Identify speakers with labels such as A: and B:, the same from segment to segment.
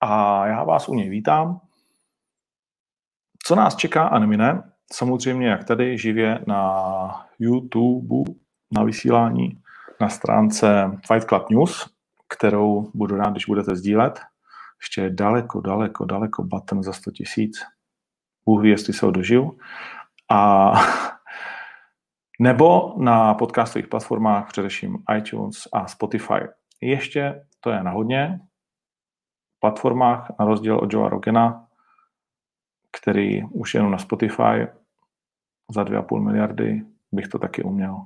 A: a já vás u něj vítám. Co nás čeká a nemine, samozřejmě jak tady živě na YouTube, na vysílání, na stránce Fight Club News, kterou budu rád, když budete sdílet. Ještě je daleko, daleko, daleko button za 100 tisíc. Bůh ví, jestli se ho dožiju. A nebo na podcastových platformách, především iTunes a Spotify. Ještě to je na hodně platformách, na rozdíl od Joe Rogena, který už jenom na Spotify za 2,5 miliardy bych to taky uměl.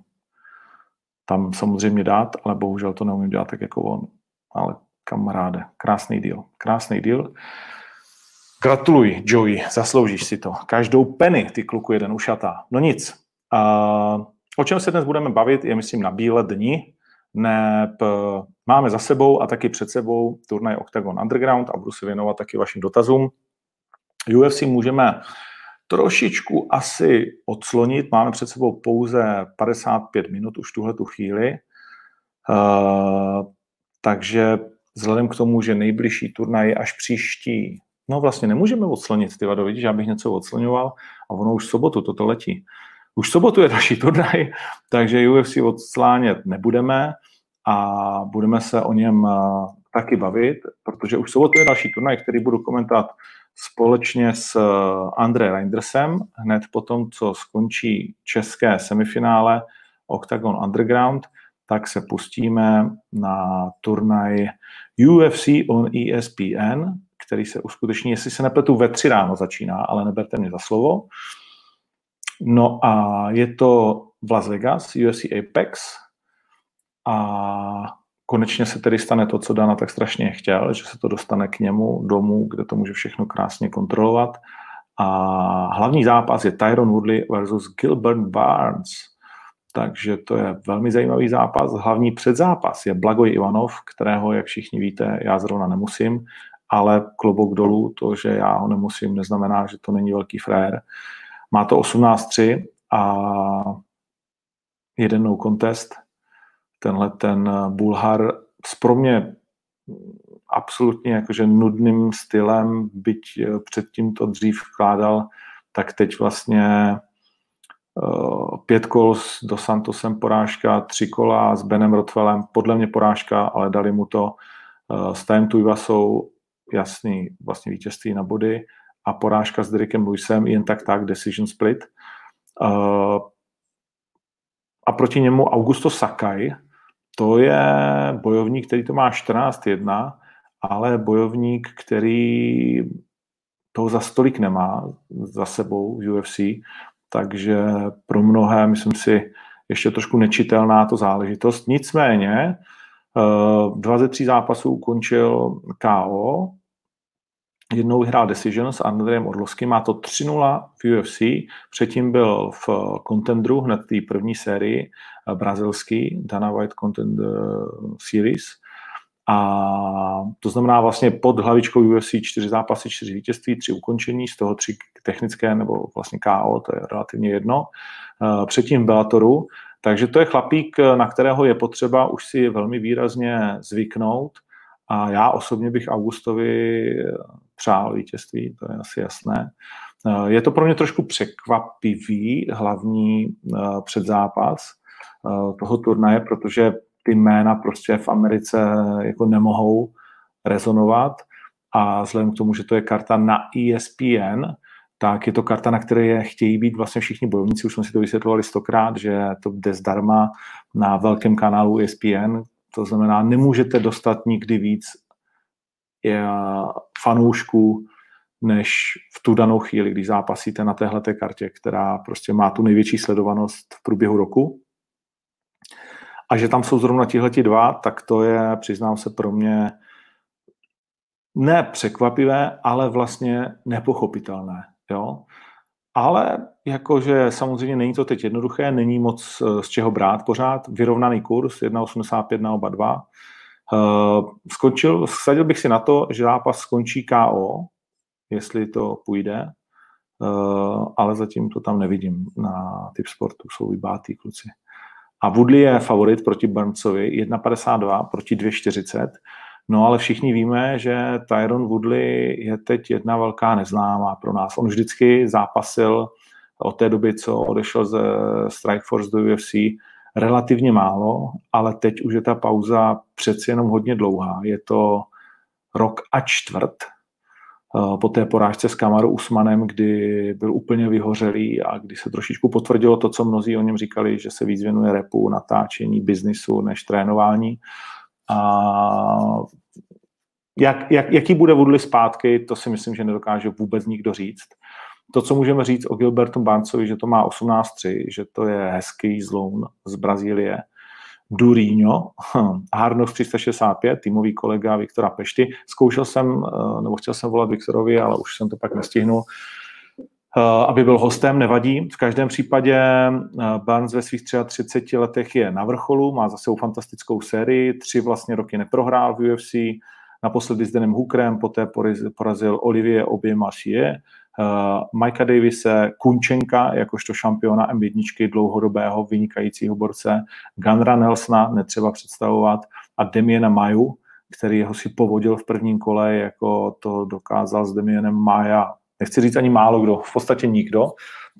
A: Tam samozřejmě dát, ale bohužel to neumím dělat tak jako on. Ale kamaráde, krásný díl, krásný díl. Gratuluj, Joey, zasloužíš si to. Každou penny, ty kluku, jeden ušatá. No nic. Uh, o čem se dnes budeme bavit, je myslím na bílé dni. Neb máme za sebou a taky před sebou turnaj Octagon Underground a budu se věnovat taky vašim dotazům. UFC můžeme trošičku asi odslonit. Máme před sebou pouze 55 minut už tuhle tu chvíli. Uh, takže vzhledem k tomu, že nejbližší turnaj je až příští No vlastně nemůžeme odslonit, ty vado, vidíš, já bych něco odsloňoval a ono už v sobotu toto letí. Už sobotu je další turnaj, takže UFC odslánět nebudeme a budeme se o něm taky bavit, protože už sobotu je další turnaj, který budu komentovat společně s André Reindersem, hned po tom, co skončí české semifinále Octagon Underground, tak se pustíme na turnaj UFC on ESPN, který se uskuteční, jestli se nepletu, ve tři ráno začíná, ale neberte mě za slovo. No a je to v Las Vegas, UFC Apex a konečně se tedy stane to, co Dana tak strašně chtěl, že se to dostane k němu domů, kde to může všechno krásně kontrolovat. A hlavní zápas je Tyron Woodley versus Gilbert Barnes. Takže to je velmi zajímavý zápas. Hlavní předzápas je Blagoj Ivanov, kterého, jak všichni víte, já zrovna nemusím, ale klobouk dolů, to, že já ho nemusím, neznamená, že to není velký frér. Má to 18-3 a jeden no contest. Tenhle ten Bulhar s pro mě absolutně jakože nudným stylem, byť předtím to dřív vkládal, tak teď vlastně uh, pět kol s Dos Santosem porážka, tři kola s Benem Rotwellem, podle mě porážka, ale dali mu to uh, s Tajem Tuivasou jasný vlastně vítězství na body a porážka s Derekem Lewisem jen tak tak, decision split. A proti němu Augusto Sakai, to je bojovník, který to má 14-1, ale bojovník, který toho za stolik nemá za sebou v UFC, takže pro mnohé, myslím si, ještě trošku nečitelná to záležitost. Nicméně, dva ze tří zápasů ukončil KO, jednou vyhrál Decision s Andrejem Orlovským, má to 3-0 v UFC, předtím byl v Contendru, hned té první sérii eh, brazilský, Dana White Contender Series, a to znamená vlastně pod hlavičkou UFC čtyři zápasy, čtyři vítězství, tři ukončení, z toho tři technické nebo vlastně KO, to je relativně jedno. Eh, předtím v Bellatoru, takže to je chlapík, na kterého je potřeba už si velmi výrazně zvyknout a já osobně bych Augustovi přál vítězství, to je asi jasné. Eh, je to pro mě trošku překvapivý hlavní eh, předzápas eh, toho turnaje, protože ty jména prostě v Americe jako nemohou rezonovat a vzhledem k tomu, že to je karta na ESPN, tak je to karta, na které je, chtějí být vlastně všichni bojovníci. Už jsme si to vysvětlovali stokrát, že to jde zdarma na velkém kanálu ESPN, to znamená, nemůžete dostat nikdy víc fanoušků, než v tu danou chvíli, když zápasíte na téhle kartě, která prostě má tu největší sledovanost v průběhu roku. A že tam jsou zrovna tihleti dva, tak to je, přiznám se, pro mě ne překvapivé, ale vlastně nepochopitelné. Jo? Ale jakože samozřejmě není to teď jednoduché, není moc eh, z čeho brát pořád. Vyrovnaný kurz, 1,85 na oba dva. Uh, skončil, vsadil bych si na to, že zápas skončí KO, jestli to půjde, uh, ale zatím to tam nevidím na typ sportu, jsou vybátý kluci. A Woodley je favorit proti Burnsovi, 1,52 proti 2,40. No ale všichni víme, že Tyron Woodley je teď jedna velká neznámá pro nás. On vždycky zápasil od té doby, co odešel ze Strikeforce do UFC, relativně málo, ale teď už je ta pauza přeci jenom hodně dlouhá. Je to rok a čtvrt eh, po té porážce s Kamaru Usmanem, kdy byl úplně vyhořelý a kdy se trošičku potvrdilo to, co mnozí o něm říkali, že se víc věnuje repu, natáčení, biznisu než trénování. A jak, jak, jaký bude Woodley zpátky, to si myslím, že nedokáže vůbec nikdo říct. To, co můžeme říct o Gilbertu Barnesovi, že to má 18-3, že to je hezký zloun z Brazílie, Duríňo, Harnox 365, týmový kolega Viktora Pešty. Zkoušel jsem, eh, nebo chtěl jsem volat Viktorovi, ale už jsem to pak nestihnul, eh, aby byl hostem, nevadí. V každém případě eh, Barnes ve svých 33 letech je na vrcholu, má zase fantastickou sérii, tři vlastně roky neprohrál v UFC, naposledy s Danem Hookerem, poté porazil Olivier Obě Marchie, uh, Mikea Davise, Kunčenka, jakožto šampiona M1, dlouhodobého vynikajícího borce, Gunra Nelsona, netřeba představovat, a Demiena Maju, který ho si povodil v prvním kole, jako to dokázal s Demienem Maja, nechci říct ani málo kdo, v podstatě nikdo.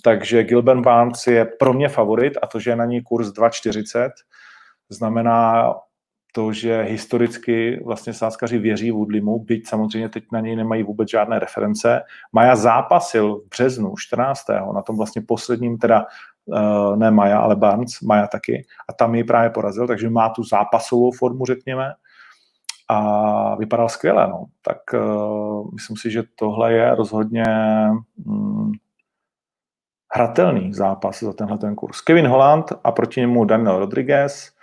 A: Takže Gilbert Barnes je pro mě favorit a to, že je na ní kurz 2,40, znamená to, že historicky vlastně sáskaři věří Woodlimu, byť samozřejmě teď na něj nemají vůbec žádné reference. Maja zápasil v březnu 14. na tom vlastně posledním, teda uh, ne Maja, ale Barnes, Maja taky, a tam ji právě porazil, takže má tu zápasovou formu, řekněme, a vypadal skvěle, no. Tak uh, myslím si, že tohle je rozhodně hm, hratelný zápas za tenhle ten kurz. Kevin Holland a proti němu Daniel Rodriguez, Eh,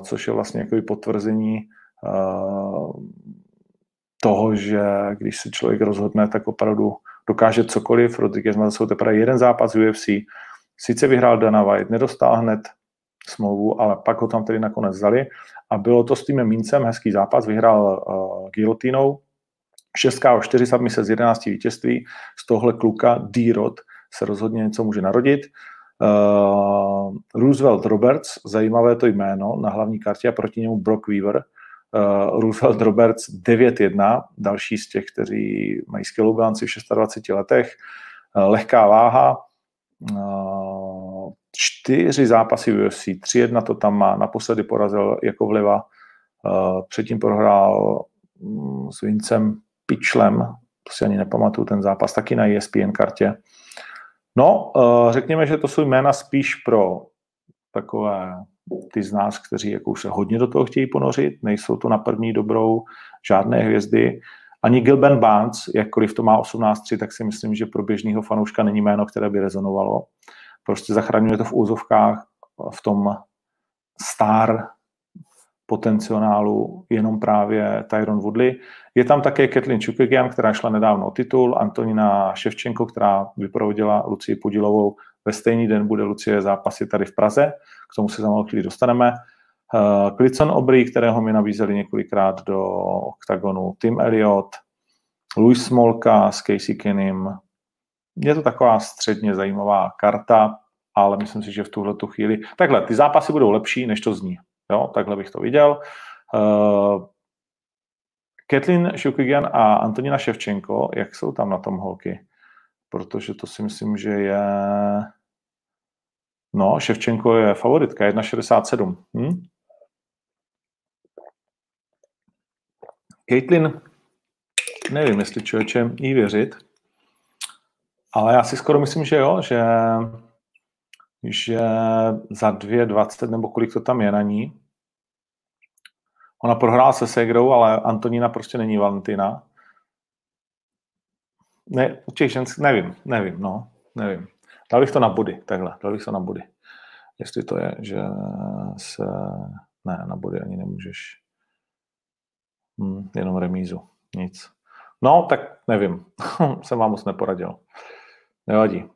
A: což je vlastně jako potvrzení eh, toho, že když se člověk rozhodne, tak opravdu dokáže cokoliv. Rodriguez má sebou teprve jeden zápas v UFC. Sice vyhrál Dana White, nedostal hned smlouvu, ale pak ho tam tedy nakonec vzali. A bylo to s tím Mincem hezký zápas, vyhrál uh, gilotínou. 6 o 4 se z 11 vítězství. Z tohle kluka D-Rod se rozhodně něco může narodit. Uh, Roosevelt Roberts, zajímavé to jméno na hlavní kartě a proti němu Brock Weaver. Uh, Roosevelt Roberts 9-1, další z těch, kteří mají skvělou bilanci v 26 letech. Uh, lehká váha, uh, čtyři zápasy v UFC, 3-1 to tam má, naposledy porazil jako vliva, uh, předtím prohrál um, s Vincem Pičlem, to si ani nepamatuju ten zápas, taky na ESPN kartě. No, eh, řekněme, že to jsou jména spíš pro takové ty z nás, kteří jako se hodně do toho chtějí ponořit, nejsou to na první dobrou žádné hvězdy. Ani Gilben Barnes, jakkoliv to má 18-3, tak si myslím, že pro běžného fanouška není jméno, které by rezonovalo. Prostě zachraňuje to v úzovkách v tom star potenciálu jenom právě Tyron Woodley. Je tam také Kathleen Chukagian, která šla nedávno o titul, Antonina Ševčenko, která vyprovodila Lucii Podilovou. Ve stejný den bude Lucie zápasy tady v Praze, k tomu se za malou chvíli dostaneme. Uh, Clison Obry, kterého mi nabízeli několikrát do oktagonu, Tim Elliott, Louis Smolka s Casey Kinnym. Je to taková středně zajímavá karta, ale myslím si, že v tuhle tu chvíli... Takhle, ty zápasy budou lepší, než to zní. Jo, takhle bych to viděl. Uh, Kathleen Šukigian a Antonina Ševčenko, jak jsou tam na tom holky? Protože to si myslím, že je... No, Ševčenko je favoritka, 1,67. Hm? Caitlin, nevím, jestli člověče jí věřit, ale já si skoro myslím, že jo, že že za 2,20 nebo kolik to tam je na ní. Ona prohrála se Segrou, ale Antonína prostě není Valentina. Ne, u těch žensk, nevím, nevím, no, nevím. Dal bych to na body, takhle, dal bych to na body. Jestli to je, že se, ne, na body ani nemůžeš. Hmm, jenom remízu, nic. No, tak nevím. Jsem vám moc neporadil. Nevadí.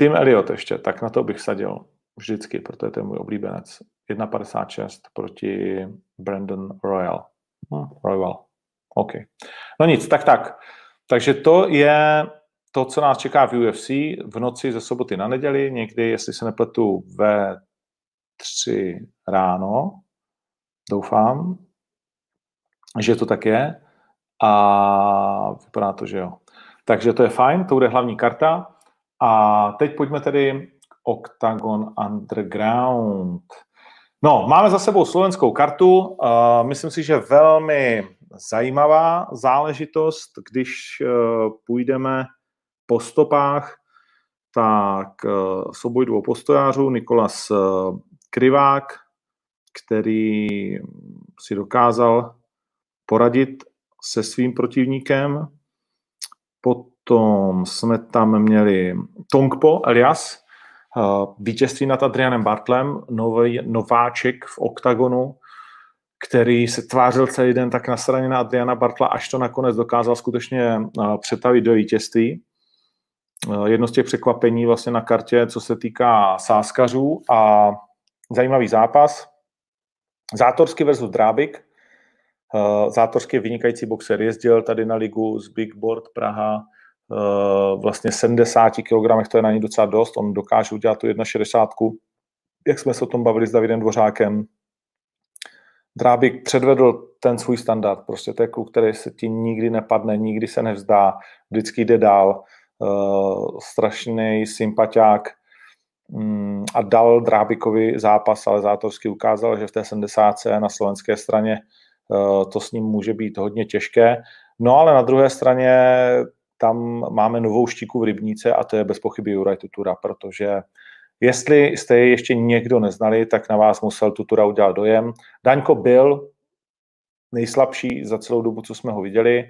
A: Tim Elliot ještě, tak na to bych sadil vždycky, protože to je můj oblíbenec. 1,56 proti Brandon Royal. Hm, Royal. OK. No nic, tak tak. Takže to je to, co nás čeká v UFC v noci ze soboty na neděli, někdy, jestli se nepletu, ve tři ráno, doufám, že to tak je a vypadá to, že jo. Takže to je fajn, to bude hlavní karta. A teď pojďme tedy k Octagon Underground. No, máme za sebou slovenskou kartu. Uh, myslím si, že velmi zajímavá záležitost, když uh, půjdeme po stopách, tak uh, souboj dvou postojářů, Nikolas uh, Krivák, který si dokázal poradit se svým protivníkem. Potom jsme tam měli Tongpo Elias, vítězství nad Adrianem Bartlem, nový, nováček v oktagonu, který se tvářil celý den tak na straně na Adriana Bartla, až to nakonec dokázal skutečně přetavit do vítězství. Jedno z těch překvapení vlastně na kartě, co se týká sáskařů a zajímavý zápas. Zátorsky versus Drábik. Zátorsky vynikající boxer, jezdil tady na ligu z Big Board Praha, vlastně 70 kg, to je na ní docela dost, on dokáže udělat tu 1,60, jak jsme se o tom bavili s Davidem Dvořákem. Drábik předvedl ten svůj standard, prostě to je kluk, který se ti nikdy nepadne, nikdy se nevzdá, vždycky jde dál, uh, strašný sympatiák, Mm, a dal Drábikovi zápas, ale Zátorsky ukázal, že v té 70. na slovenské straně eh, to s ním může být hodně těžké. No ale na druhé straně tam máme novou štíku v rybníce a to je bez pochyby Juraj Tutura, protože jestli jste je ještě někdo neznali, tak na vás musel Tutura udělat dojem. Daňko byl nejslabší za celou dobu, co jsme ho viděli.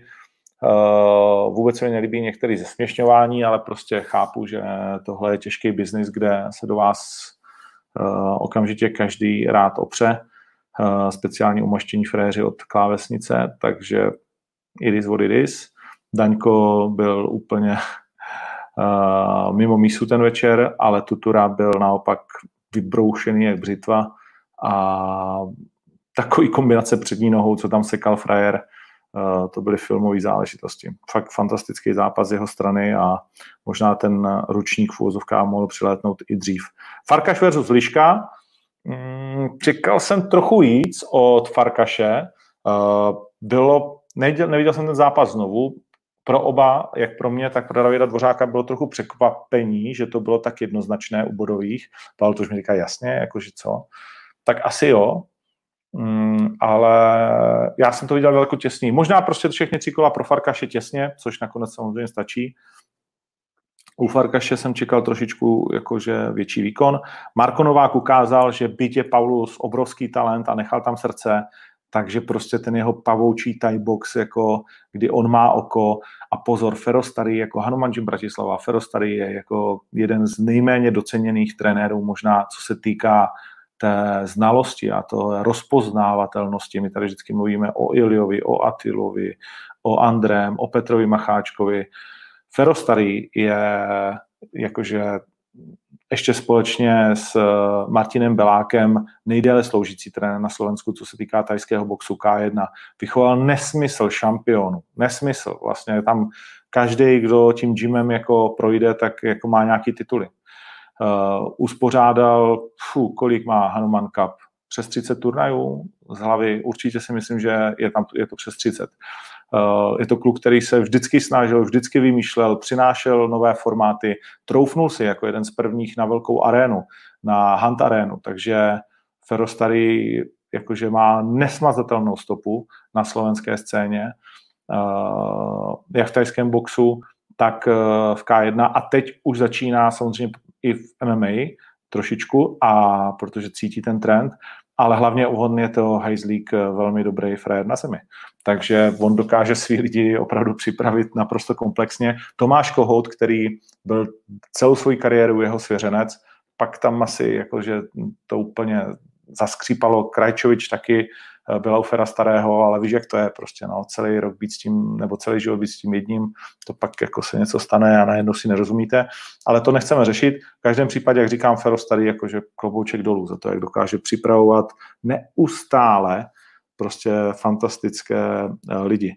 A: Uh, vůbec se mi nelíbí některý zesměšňování, ale prostě chápu, že tohle je těžký biznis, kde se do vás uh, okamžitě každý rád opře, uh, speciální umaštění fréři od klávesnice, takže it is what it is. Daňko byl úplně uh, mimo mísu ten večer, ale Tutura byl naopak vybroušený jak břitva a takový kombinace přední nohou, co tam sekal frajer, Eh, to byly filmové záležitosti. Fakt fantastický zápas z jeho strany a možná ten ručník v úvozovkách mohl přilétnout i dřív. Farkaš versus Liška. Mm, čekal jsem trochu víc od Farkaše. Eh, bylo, neviděl, neviděl jsem ten zápas znovu, pro oba, jak pro mě, tak pro Davida Dvořáka bylo trochu překvapení, že to bylo tak jednoznačné u bodových. Pavel to už mi říká jasně, jakože co. Tak asi jo, Mm, ale já jsem to viděl velkou těsný. Možná prostě všechny tři kola pro Farkaše těsně, což nakonec samozřejmě stačí. U Farkaše jsem čekal trošičku jakože větší výkon. Marko Novák ukázal, že je Paulus obrovský talent a nechal tam srdce, takže prostě ten jeho pavoučí tie box, jako kdy on má oko a pozor, Ferostary jako Hanuman Jim Bratislava, Ferostary je jako jeden z nejméně doceněných trenérů, možná co se týká té znalosti a to rozpoznávatelnosti. My tady vždycky mluvíme o Iliovi, o Atilovi, o Andrém, o Petrovi Macháčkovi. Ferostary je jakože ještě společně s Martinem Belákem nejdéle sloužící trenér na Slovensku, co se týká tajského boxu K1. Vychoval nesmysl šampionu. Nesmysl. Vlastně tam každý, kdo tím gymem jako projde, tak jako má nějaký tituly uh, uspořádal, fu, kolik má Hanuman Cup, přes 30 turnajů z hlavy, určitě si myslím, že je, tam, je to přes 30. Uh, je to kluk, který se vždycky snažil, vždycky vymýšlel, přinášel nové formáty, troufnul si jako jeden z prvních na velkou arénu, na Hunt arénu, takže Ferostary jakože má nesmazatelnou stopu na slovenské scéně, uh, jak v tajském boxu, tak v K1 a teď už začíná samozřejmě i v MMA trošičku, a protože cítí ten trend, ale hlavně on je to hajzlík eh, velmi dobrý frajer na zemi. Takže on dokáže svý lidi opravdu připravit naprosto komplexně. Tomáš Kohout, který byl celou svou kariéru jeho svěřenec, pak tam asi jakože to úplně zaskřípalo, Krajčovič taky eh, byla u Fera starého, ale víš, jak to je prostě, no, celý rok být s tím, nebo celý život být s tím jedním, to pak jako se něco stane a najednou si nerozumíte, ale to nechceme řešit. V každém případě, jak říkám, Fero starý, jakože klobouček dolů za to, jak dokáže připravovat neustále prostě fantastické eh, lidi.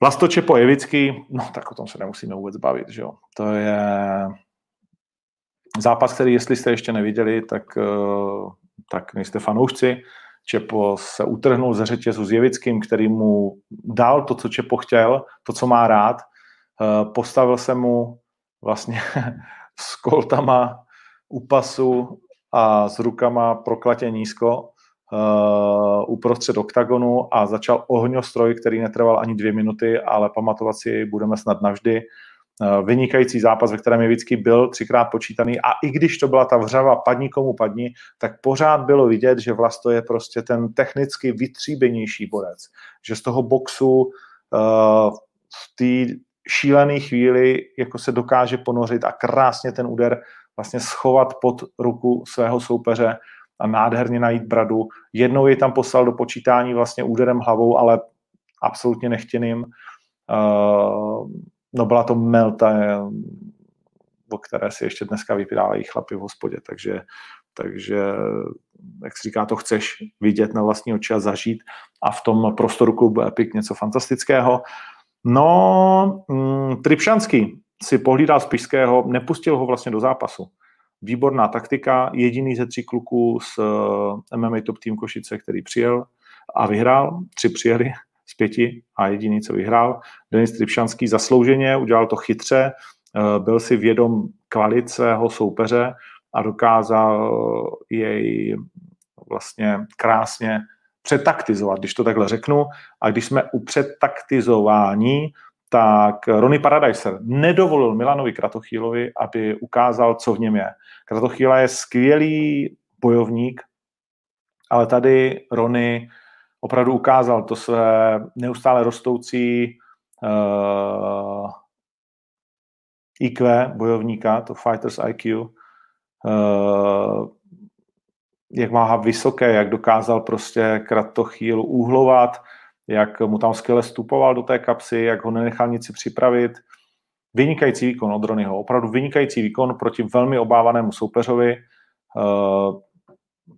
A: Vlasto Čepo Jevický, no tak o tom se nemusíme vůbec bavit, že jo. To je zápas, který jestli jste ještě neviděli, tak, eh, tak nejste fanoušci. Čepo se utrhnul ze řetězu s Jevickým, který mu dal to, co Čepo chtěl, to, co má rád. Eh, postavil se mu vlastně s koltama u pasu a s rukama proklatě nízko uh, uprostřed oktagonu a začal ohňostroj, který netrval ani dvě minuty, ale pamatovat si budeme snad navždy. Uh, vynikající zápas, ve kterém Jevický byl třikrát počítaný a i když to byla ta vřava padni komu padni, tak pořád bylo vidět, že Vlasto je prostě ten technicky vytříbenější borec. Že z toho boxu uh, v té šílené chvíli jako se dokáže ponořit a krásně ten úder vlastně schovat pod ruku svého soupeře a nádherně najít bradu. Jednou ji tam poslal do počítání vlastně úderem hlavou, ale absolutně nechtěným. Uh, no byla to melta, o které si ještě dneska vypírávají chlapi v hospodě, takže, takže jak si říká, to chceš vidět na vlastní oči a zažít. A v tom prostoru klubu Epic něco fantastického. No, mm, Tripšanský si pohlídal z Pišského, nepustil ho vlastně do zápasu. Výborná taktika, jediný ze tří kluků z eh, MMA Top Team Košice, který přijel a vyhrál, tři přijeli z pěti a jediný, co vyhrál. Denis Tripšanský zaslouženě, udělal to chytře, eh, byl si vědom kvalit svého soupeře a dokázal jej vlastně krásně přetaktizovat, když to takhle řeknu. A když jsme u přetaktizování, tak Ronnie Paradiser nedovolil Milanovi Kratochýlovi, aby ukázal, co v něm je. Kratochýla je skvělý bojovník, ale tady Rony opravdu ukázal to své neustále rostoucí uh, eh, IQ bojovníka, to Fighters IQ, uh, eh, jak má vysoké, jak dokázal prostě Kratochýl úhlovat, jak mu tam skvěle stupoval do té kapsy, jak ho nenechal nic si připravit. Vynikající výkon od Ronyho, opravdu vynikající výkon proti velmi obávanému soupeřovi. Uh,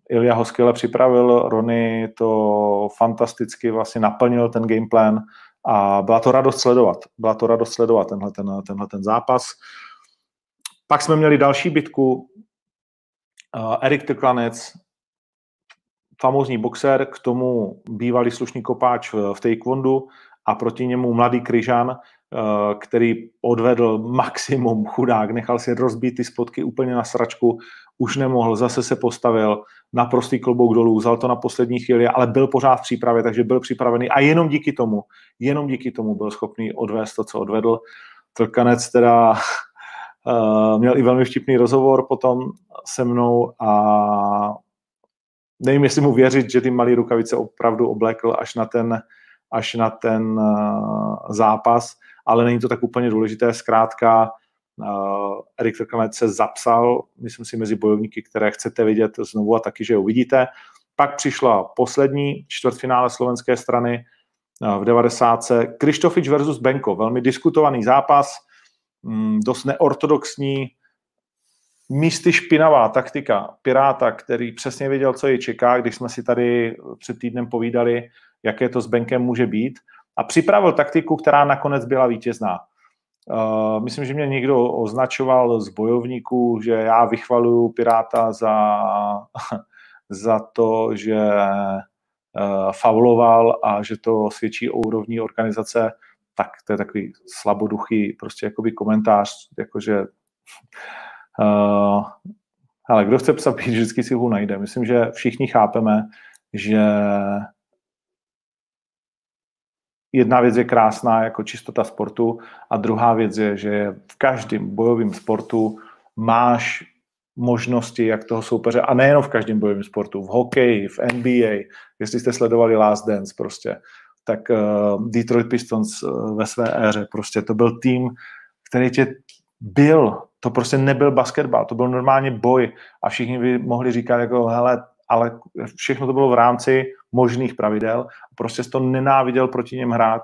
A: Ilja ho skvěle připravil, Rony to fantasticky vlastně naplnil ten gameplan a byla to radost sledovat. Byla to radost sledovat tenhle ten, tenhle ten zápas. Pak jsme měli další bitku. Erik Trklanec famózní boxer, k tomu bývalý slušný kopáč v taekwondu a proti němu mladý kryžan, který odvedl maximum chudák, nechal si rozbít ty spotky úplně na sračku, už nemohl, zase se postavil, na prostý klobouk dolů, vzal to na poslední chvíli, ale byl pořád v přípravě, takže byl připravený a jenom díky tomu, jenom díky tomu byl schopný odvést to, co odvedl. Trkanec teda uh, měl i velmi vtipný rozhovor potom se mnou a nevím, jestli mu věřit, že ty malé rukavice opravdu oblékl až na ten, až na ten uh, zápas, ale není to tak úplně důležité. Zkrátka, Erik Trkanec se zapsal, myslím si, mezi bojovníky, které chcete vidět znovu a taky, že uvidíte. Pak přišla poslední čtvrtfinále slovenské strany uh, v 90. Krištofič versus Benko, velmi diskutovaný zápas, mm, dost neortodoxní, místy špinavá taktika Piráta, který přesně věděl, co je čeká, když jsme si tady před týdnem povídali, jaké to s Benkem může být a připravil taktiku, která nakonec byla vítězná. Uh, myslím, že mě někdo označoval z bojovníků, že já vychvaluju Piráta za, za to, že uh, fauloval a že to svědčí o úrovni organizace, tak to je takový slaboduchý prostě jakoby komentář, jakože Uh, ale kdo chce psat vždycky si ho najde. Myslím, že všichni chápeme, že jedna věc je krásná jako čistota sportu a druhá věc je, že v každém bojovém sportu máš možnosti, jak toho soupeře, a nejenom v každém bojovém sportu, v hokeji, v NBA, jestli jste sledovali Last Dance prostě, tak uh, Detroit Pistons uh, ve své éře, prostě to byl tým, který tě byl to prostě nebyl basketbal, to byl normálně boj a všichni by mohli říkat jako, hele, ale všechno to bylo v rámci možných pravidel. Prostě to nenáviděl proti něm hrát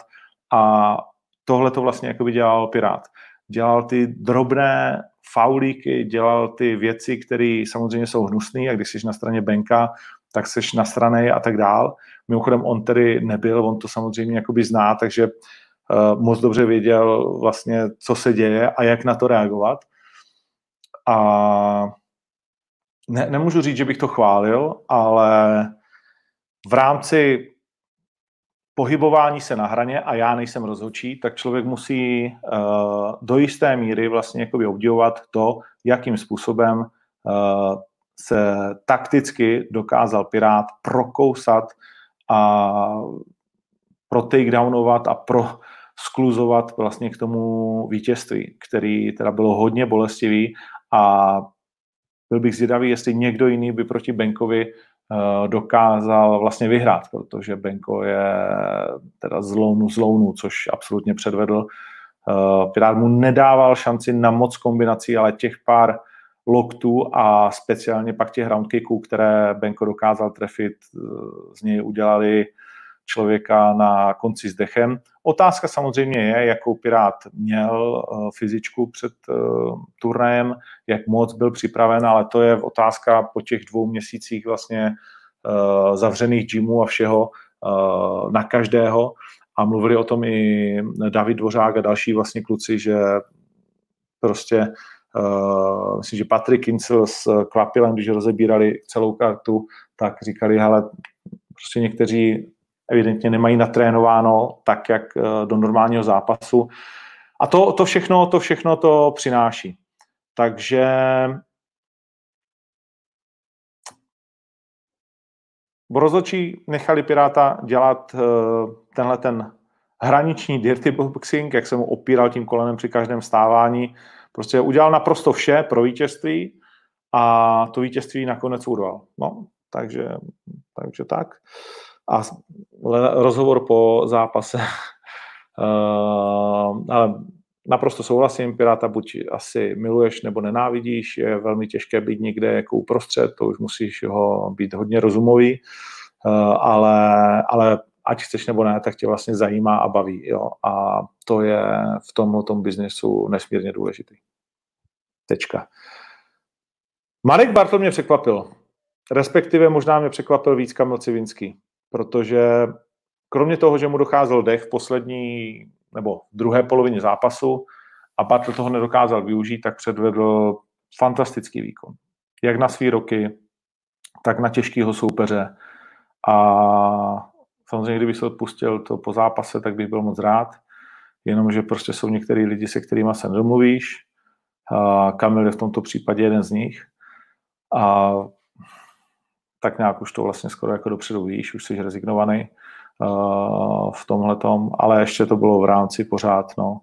A: a tohle to vlastně jako by dělal Pirát. Dělal ty drobné faulíky, dělal ty věci, které samozřejmě jsou hnusné a když jsi na straně Benka, tak jsi na straně a tak dál. Mimochodem on tedy nebyl, on to samozřejmě jakoby zná, takže uh, moc dobře věděl vlastně, co se děje a jak na to reagovat. A ne, nemůžu říct, že bych to chválil, ale v rámci pohybování se na hraně a já nejsem rozhodčí, tak člověk musí uh, do jisté míry vlastně jakoby obdivovat to, jakým způsobem uh, se takticky dokázal Pirát prokousat a pro takedownovat a pro skluzovat vlastně k tomu vítězství, který teda bylo hodně bolestivý. A byl bych zvědavý, jestli někdo jiný by proti Benkovi dokázal vlastně vyhrát, protože Benko je teda zlounu zlounu, což absolutně předvedl. Uh, Pirát mu nedával šanci na moc kombinací, ale těch pár loktů a speciálně pak těch round kicků, které Benko dokázal trefit, uh, z něj udělali člověka na konci s dechem. Otázka samozřejmě je, jakou Pirát měl uh, fyzičku před uh, turnajem, jak moc byl připraven, ale to je otázka po těch dvou měsících vlastně uh, zavřených gymů a všeho na každého. A mluvili o tom i David Dvořák a další vlastně kluci, že prostě Uh, myslím, že Patrick Kincel s Kvapilem, když rozebírali celou kartu, tak říkali, hele, prostě někteří evidentně nemají natrénováno tak, jak eh, do normálního zápasu. A to, to všechno, to všechno to přináší. Takže rozhodčí nechali Piráta dělat eh, tenhle ten hraniční dirty boxing, jak se mu opíral tím kolenem při každém stávání. Prostě udělal naprosto vše pro vítězství a to vítězství nakonec urval. No, takže, takže tak. A rozhovor po zápase. uh, ale naprosto souhlasím, Piráta buď asi miluješ nebo nenávidíš, je velmi těžké být někde jako uprostřed, to už musíš ho být hodně rozumový, uh, ale, ale ať chceš nebo ne, tak tě vlastně zajímá a baví. Jo? A to je v tomhle tom biznesu nesmírně důležitý. Tečka. Marek Bartl mě překvapil. Respektive možná mě překvapil víc Kamil Civinský protože kromě toho, že mu docházel dech v poslední nebo druhé polovině zápasu a Bartl toho nedokázal využít, tak předvedl fantastický výkon. Jak na svý roky, tak na těžkého soupeře. A samozřejmě, kdyby se odpustil to po zápase, tak bych byl moc rád. Jenomže prostě jsou některý lidi, se kterými se nedomluvíš. Kamil je v tomto případě jeden z nich. A tak nějak už to vlastně skoro jako dopředu víš, už jsi rezignovaný uh, v tomhle tom, ale ještě to bylo v rámci pořád no,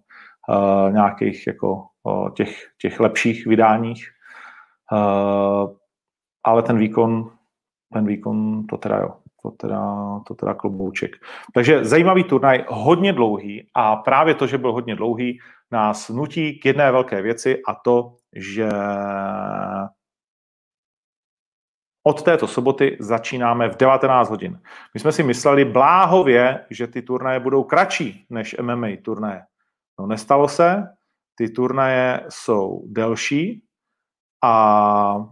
A: uh, nějakých jako uh, těch, těch lepších vydáních, uh, ale ten výkon, ten výkon to teda jo, to teda, to teda klobouček. Takže zajímavý turnaj, hodně dlouhý a právě to, že byl hodně dlouhý, nás nutí k jedné velké věci a to, že od této soboty začínáme v 19 hodin. My jsme si mysleli bláhově, že ty turnaje budou kratší než MMA turnaje. No nestalo se, ty turnaje jsou delší a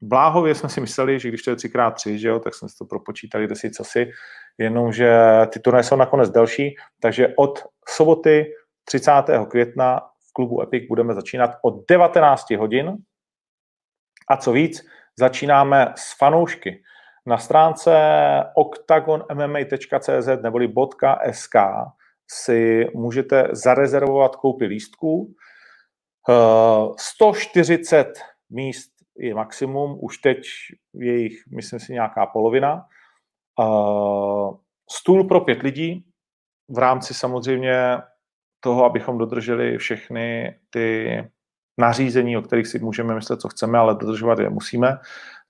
A: bláhově jsme si mysleli, že když to je 3x3, že jo, tak jsme si to propočítali desi si, jenomže ty turnaje jsou nakonec delší, takže od soboty 30. května v klubu Epic budeme začínat od 19 hodin a co víc, začínáme s fanoušky. Na stránce octagonmma.cz neboli .sk si můžete zarezervovat koupy lístků. 140 eh, míst je maximum, už teď je jich, myslím si, nějaká polovina. Eh, stůl pro pět lidí, v rámci samozřejmě toho, abychom dodrželi všechny ty nařízení, o kterých si můžeme myslet, co chceme, ale dodržovat je musíme,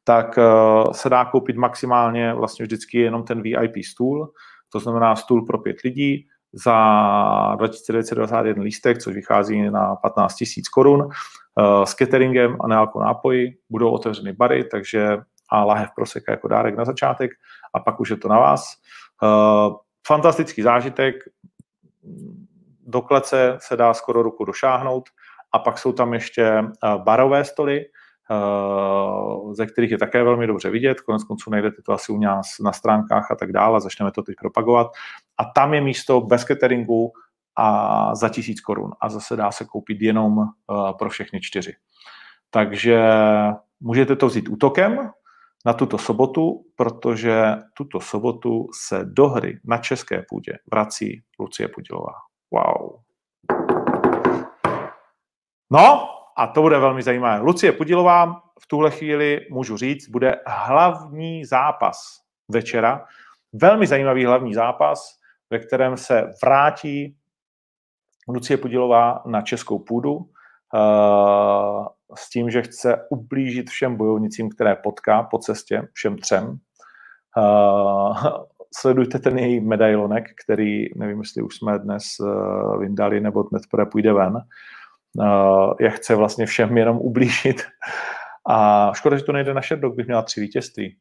A: tak uh, se dá koupit maximálně vlastně vždycky jenom ten VIP stůl, to znamená stůl pro pět lidí za 2921 lístek, což vychází na 15 000 korun, uh, s cateringem a nealko nápoji. Budou otevřeny bary, takže a lahev proseka jako dárek na začátek a pak už je to na vás. Uh, fantastický zážitek, do klece se dá skoro ruku došáhnout a pak jsou tam ještě barové stoly, ze kterých je také velmi dobře vidět. Konec konců najdete to asi u nás na stránkách a tak dále, začneme to teď propagovat. A tam je místo bez cateringu a za tisíc korun. A zase dá se koupit jenom pro všechny čtyři. Takže můžete to vzít útokem na tuto sobotu, protože tuto sobotu se do hry na české půdě vrací Lucie Pudilová. Wow. No, a to bude velmi zajímavé. Lucie Pudilová v tuhle chvíli, můžu říct, bude hlavní zápas večera. Velmi zajímavý hlavní zápas, ve kterém se vrátí Lucie Pudilová na českou půdu uh, s tím, že chce ublížit všem bojovnicím, které potká po cestě, všem třem. Uh, sledujte ten její medailonek, který, nevím, jestli už jsme dnes uh, vyndali, nebo dnes půjde ven. Jak chce vlastně všem jenom ublížit. A škoda, že to nejde na Sherdog, bych měla tři vítězství.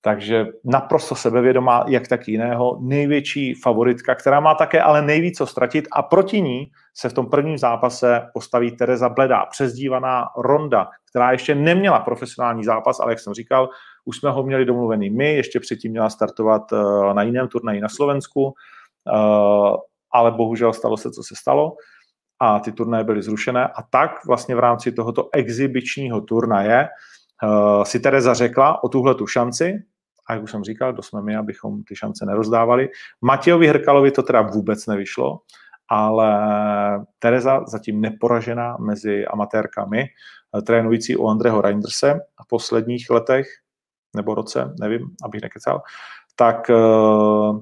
A: Takže naprosto sebevědomá, jak tak jiného, největší favoritka, která má také ale nejvíc co ztratit a proti ní se v tom prvním zápase postaví Tereza Bledá, přezdívaná Ronda, která ještě neměla profesionální zápas, ale jak jsem říkal, už jsme ho měli domluvený my, ještě předtím měla startovat eh, na jiném turnaji na Slovensku, eh, ale bohužel stalo se, co se stalo a ty turnaje byly zrušené a tak vlastně v rámci tohoto exibičního turnaje uh, si Tereza řekla o tuhle tu šanci, a jak už jsem říkal, to jsme my, abychom ty šance nerozdávali. Matějovi Hrkalovi to teda vůbec nevyšlo, ale Tereza zatím neporažená mezi amatérkami, eh, trénující u Andreho Reinderse v posledních letech, nebo roce, nevím, abych nekecal, tak uh,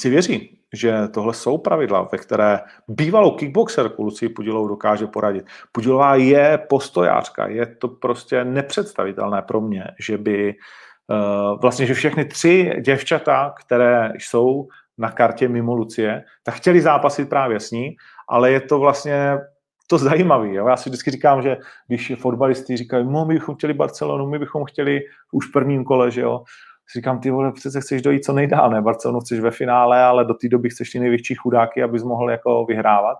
A: si věří, že tohle jsou pravidla, ve které bývalou kickboxerku Lucii Pudilovou dokáže poradit. Pudilová je postojářka, je to prostě nepředstavitelné pro mě, že by uh, vlastně, že všechny tři děvčata, které jsou na kartě mimo Lucie, tak chtěli zápasit právě s ní, ale je to vlastně to zajímavé. Já si vždycky říkám, že když fotbalisti říkají, no, my bychom chtěli Barcelonu, my bychom chtěli už v prvním kole, že jo, říkám, ty vole, přece chceš dojít co nejdál, ne? Barcelonu chceš ve finále, ale do té doby chceš ty největší chudáky, abys mohl jako vyhrávat.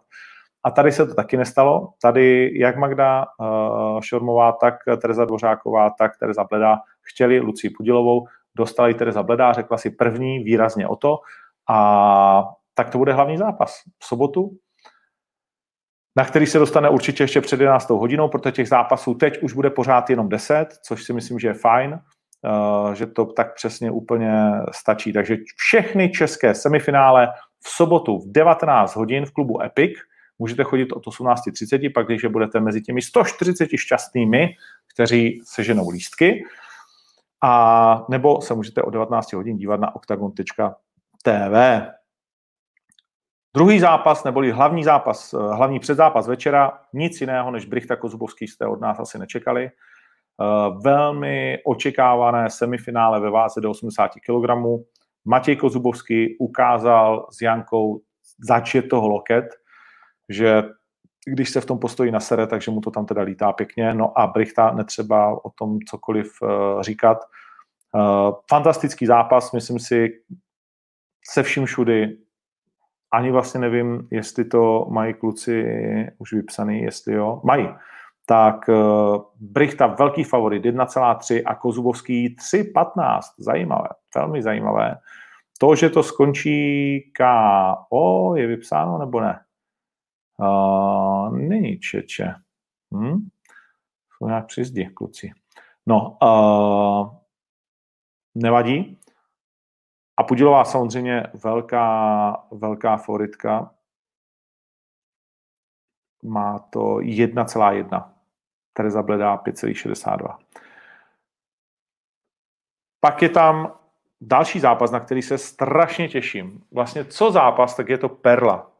A: A tady se to taky nestalo. Tady jak Magda uh, Šormová, tak Tereza Dvořáková, tak Tereza Bledá chtěli Lucii Pudilovou, dostali Tereza Bledá, řekla si první výrazně o to a tak to bude hlavní zápas v sobotu, na který se dostane určitě ještě před 11. hodinou, protože těch zápasů teď už bude pořád jenom 10, což si myslím, že je fajn. Eh, že to tak přesně úplně stačí. Takže všechny české semifinále v sobotu v 19 hodin v klubu Epic. Můžete chodit od 18.30, pak když budete mezi těmi 140 šťastnými, kteří seženou lístky. A nebo se můžete o 19 hodin dívat na octagon.tv. Druhý zápas, neboli hlavní zápas, eh, hlavní předzápas večera, nic jiného než Brichta Kozubovský jste od nás asi nečekali. Eh, velmi očekávané semifinále ve váze do 80 kg. Matěj Kozubovský ukázal s Jankou začet toho loket, že když se v tom postojí na sere, takže mu to tam teda lítá pěkně. No a Brichta netřeba o tom cokoliv uh, říkat. Uh, fantastický zápas, myslím si, se vším všudy. Ani vlastně nevím, jestli to mají kluci už vypsaný, jestli jo. Mají tak uh, Brichta velký favorit 1,3 a Kozubovský 3,15. Zajímavé, velmi zajímavé. To, že to skončí KO, je vypsáno nebo ne? Uh, není čeče. Hm? Jsou nějak přizdi, kluci. No, uh, nevadí. A Pudilová samozřejmě velká, velká favoritka. Má to 1,1. Tereza Bledá 5,62. Pak je tam další zápas, na který se strašně těším. Vlastně co zápas, tak je to perla.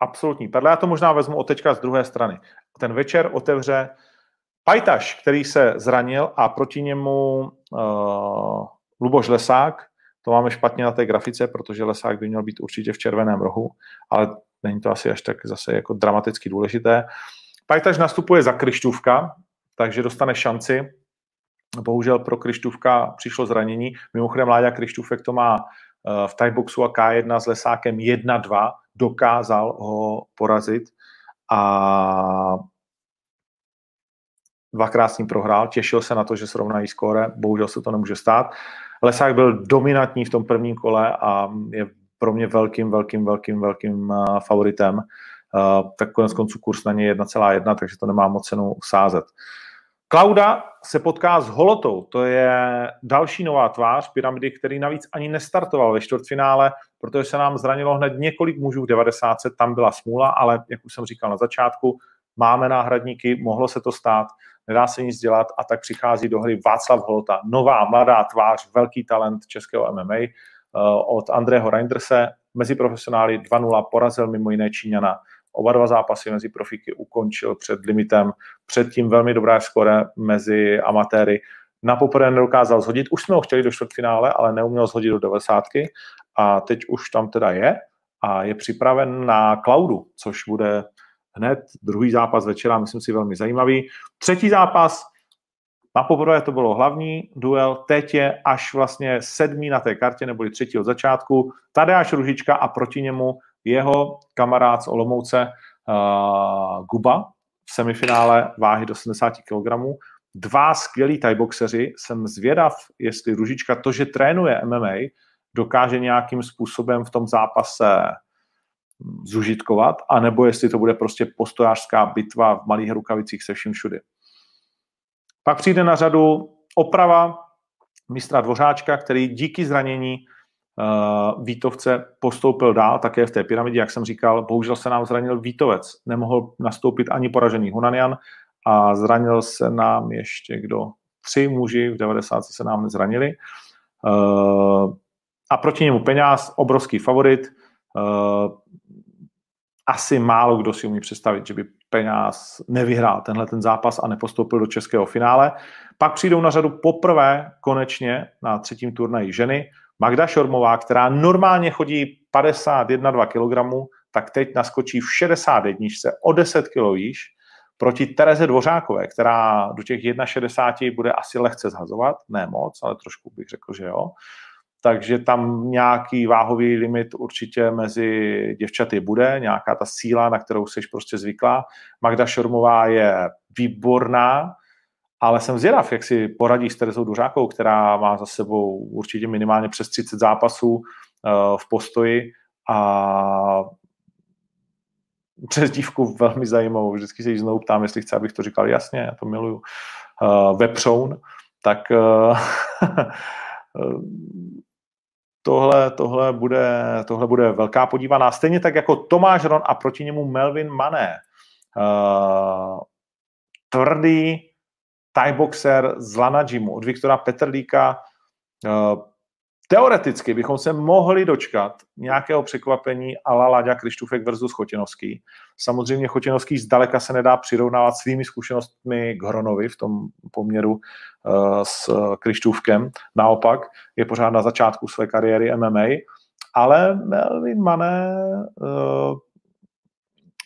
A: Absolutní perla. Já to možná vezmu od teďka z druhé strany. Ten večer otevře Pajtaš, který se zranil a proti němu uh, Luboš Lesák. To máme špatně na té grafice, protože Lesák by měl být určitě v červeném rohu, ale není to asi až tak zase jako dramaticky důležité. Pajtaš nastupuje za Krištůvka, takže dostane šanci. Bohužel pro Krištůvka přišlo zranění. Mimochodem Láďa Krištůvek to má eh, v tieboxu a K1 s Lesákem 1-2, dokázal ho porazit a dvakrát s ním prohrál, těšil se na to, že srovnají skóre, bohužel se to nemůže stát. Lesák byl dominantní v tom prvním kole a je pro mě velkým, velkým, velkým, velkým uh, favoritem. Tak konec konců kurz na něj 1,1, takže to nemá moc cenu sázet. Klauda se potká s Holotou, to je další nová tvář pyramidy, který navíc ani nestartoval ve čtvrtfinále, protože se nám zranilo hned několik mužů v 90. Tam byla smůla, ale jak už jsem říkal na začátku, máme náhradníky, mohlo se to stát, nedá se nic dělat a tak přichází do hry Václav Holota, nová mladá tvář, velký talent českého MMA eh, od Andrého Reinderse, mezi profesionály 2-0 porazil mimo jiné Číňana. Oba dva zápasy mezi profíky ukončil před limitem, předtím velmi dobré skore mezi amatéry. Na poprvé nedokázal zhodit, už jsme ho chtěli do čtvrtfinále, ale neuměl zhodit do 90. A teď už tam teda je a je připraven na Cloudu, což bude hned druhý zápas večera, myslím si velmi zajímavý. Třetí zápas, na poprvé to bylo hlavní duel, teď je až vlastně sedmý na té kartě, neboli třetí od začátku. Tadeáš Ružička a proti němu jeho kamarád z Olomouce uh, Guba v semifinále váhy do 70 kg. Dva skvělí tajboxeři. Jsem zvědav, jestli Ružička to, že trénuje MMA, dokáže nějakým způsobem v tom zápase zužitkovat, anebo jestli to bude prostě postojářská bitva v malých rukavicích se vším všude. Pak přijde na řadu oprava mistra Dvořáčka, který díky zranění uh, Vítovce postoupil dál, také v té pyramidě, jak jsem říkal, bohužel se nám zranil Vítovec, nemohl nastoupit ani poražený Hunanian a zranil se nám ještě kdo? Tři muži v 90 se nám zranili. Uh, a proti němu peněz, obrovský favorit, uh, asi málo kdo si umí představit, že by peněz nevyhrál tenhle ten zápas a nepostoupil do českého finále. Pak přijdou na řadu poprvé konečně na třetím turnaji ženy. Magda Šormová, která normálně chodí 51 kg, tak teď naskočí v 61 o 10 kg výš proti Tereze Dvořákové, která do těch 61 bude asi lehce zhazovat, ne moc, ale trošku bych řekl, že jo takže tam nějaký váhový limit určitě mezi děvčaty bude, nějaká ta síla, na kterou jsi prostě zvyklá. Magda Šormová je výborná, ale jsem zvědav, jak si poradí s Terezou Duřákou, která má za sebou určitě minimálně přes 30 zápasů eh, v postoji a přes dívku velmi zajímavou. Vždycky se jí znovu ptám, jestli chce, abych to říkal jasně, já to miluju. Uh, Vepřoun, tak uh, tohle, tohle, bude, tohle bude velká podívaná. Stejně tak jako Tomáš Ron a proti němu Melvin Mané. Tvrdý Thai boxer z Lana Jimu od Viktora Petrlíka. Uh, teoreticky bychom se mohli dočkat nějakého překvapení la Láďa Krištůfek versus Chotinovský. Samozřejmě Chotinovský zdaleka se nedá přirovnávat svými zkušenostmi k Hronovi v tom poměru uh, s Krištůvkem. Naopak je pořád na začátku své kariéry MMA, ale Melvin Mané uh,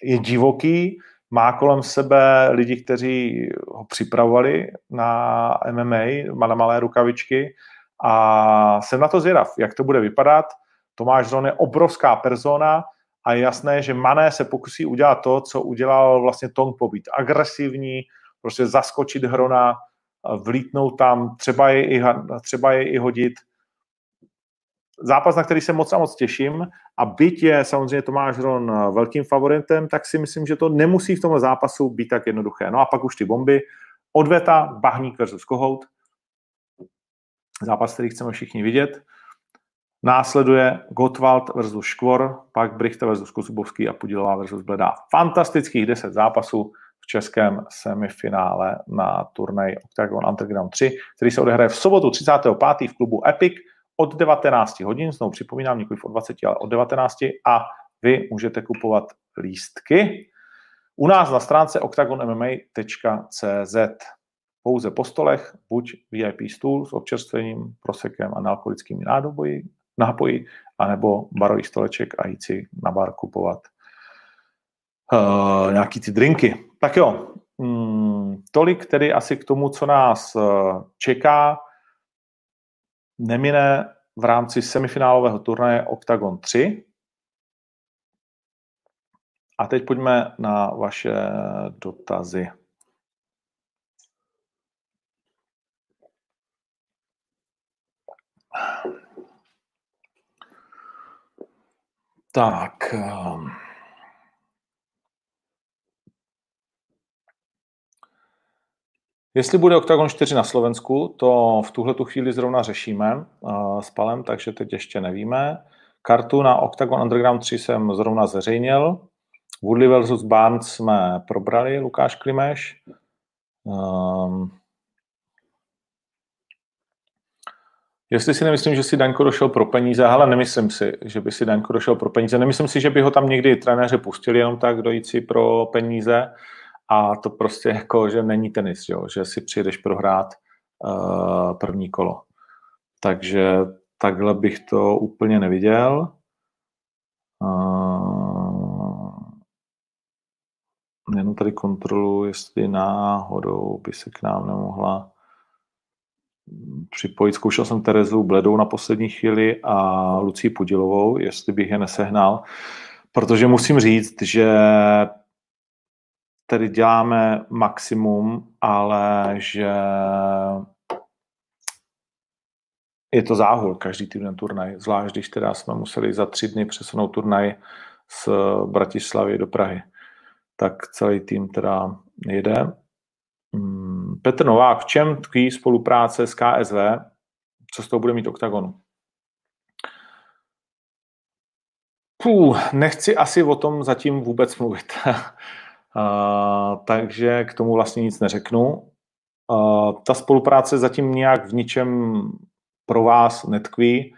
A: je divoký, má kolem sebe lidi, kteří ho připravovali na MMA, má na malé rukavičky, a jsem na to zvědav, jak to bude vypadat. Tomáš Zon je obrovská persona a je jasné, že Mané se pokusí udělat to, co udělal vlastně Tong Pobít. Agresivní, prostě zaskočit Hrona, vlítnout tam, třeba je i, třeba je i hodit. Zápas, na který se moc a moc těším a byť je samozřejmě Tomáš Hron velkým favoritem, tak si myslím, že to nemusí v tomhle zápasu být tak jednoduché. No a pak už ty bomby. Odveta, Bahník versus Kohout – zápas, který chceme všichni vidět. Následuje Gottwald versus Škvor, pak Brichte versus Kozubovský a Pudilová versus Bledá. Fantastických 10 zápasů v českém semifinále na turnaj Octagon Underground 3, který se odehraje v sobotu 35. v klubu Epic od 19 hodin, znovu připomínám, nikoli od 20, ale od 19 a vy můžete kupovat lístky u nás na stránce octagonmma.cz pouze po stolech, buď VIP stůl s občerstvením, prosekem a nealkoholickými nádoboji, nápoji, anebo barový stoleček a jít si na bar kupovat uh, nějaký ty drinky. Tak jo, Hmm, tolik tedy asi k tomu, co nás eh, čeká. Nemine v rámci semifinálového turnaje Octagon 3. A teď pojďme na vaše dotazy. Tak. Jestli bude Octagon 4 na Slovensku, to v tuhle tu chvíli zrovna řešíme uh, s Palem, takže teď ještě nevíme. Kartu na Octagon Underground 3 jsem zrovna zveřejnil. Woodley vs. Barnes jsme probrali, Lukáš Klimeš. Um, Jestli si nemyslím, že si Daňko došel pro peníze, ale nemyslím si, že by si Daňko došel pro peníze. Nemyslím si, že by ho tam někdy trenéři pustili jenom tak dojít si pro peníze a to prostě jako, že není tenis, jo? že si přijedeš prohrát uh, první kolo. Takže takhle bych to úplně neviděl. Uh, jenom tady kontrolu, jestli náhodou by se k nám nemohla připojit. Zkoušel jsem Terezu Bledou na poslední chvíli a Lucí Pudilovou, jestli bych je nesehnal, protože musím říct, že tady děláme maximum, ale že je to záhul každý týden turnaj, zvlášť když teda jsme museli za tři dny přesunout turnaj z Bratislavy do Prahy. Tak celý tým teda jede. Hmm, Petr Novák, v čem tkví spolupráce s KSV? Co z toho bude mít OKTAGONu? Puh, nechci asi o tom zatím vůbec mluvit. Takže k tomu vlastně nic neřeknu. Uh, ta spolupráce zatím nějak v ničem pro vás netkví.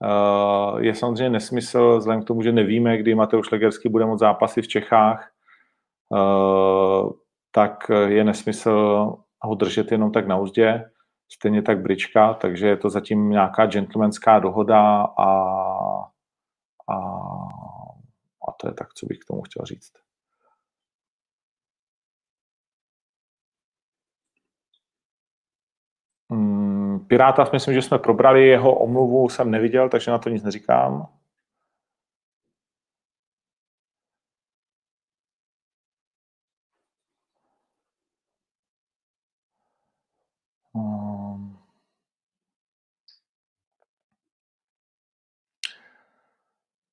A: Uh, je samozřejmě nesmysl, vzhledem k tomu, že nevíme, kdy Mateusz Legerský bude moct zápasy v Čechách, tak je nesmysl ho držet jenom tak na úzdě, stejně tak brička, takže je to zatím nějaká gentlemanská dohoda a, a, a to je tak, co bych k tomu chtěl říct. Hmm, Piráta myslím, že jsme probrali, jeho omluvu jsem neviděl, takže na to nic neříkám. Hmm.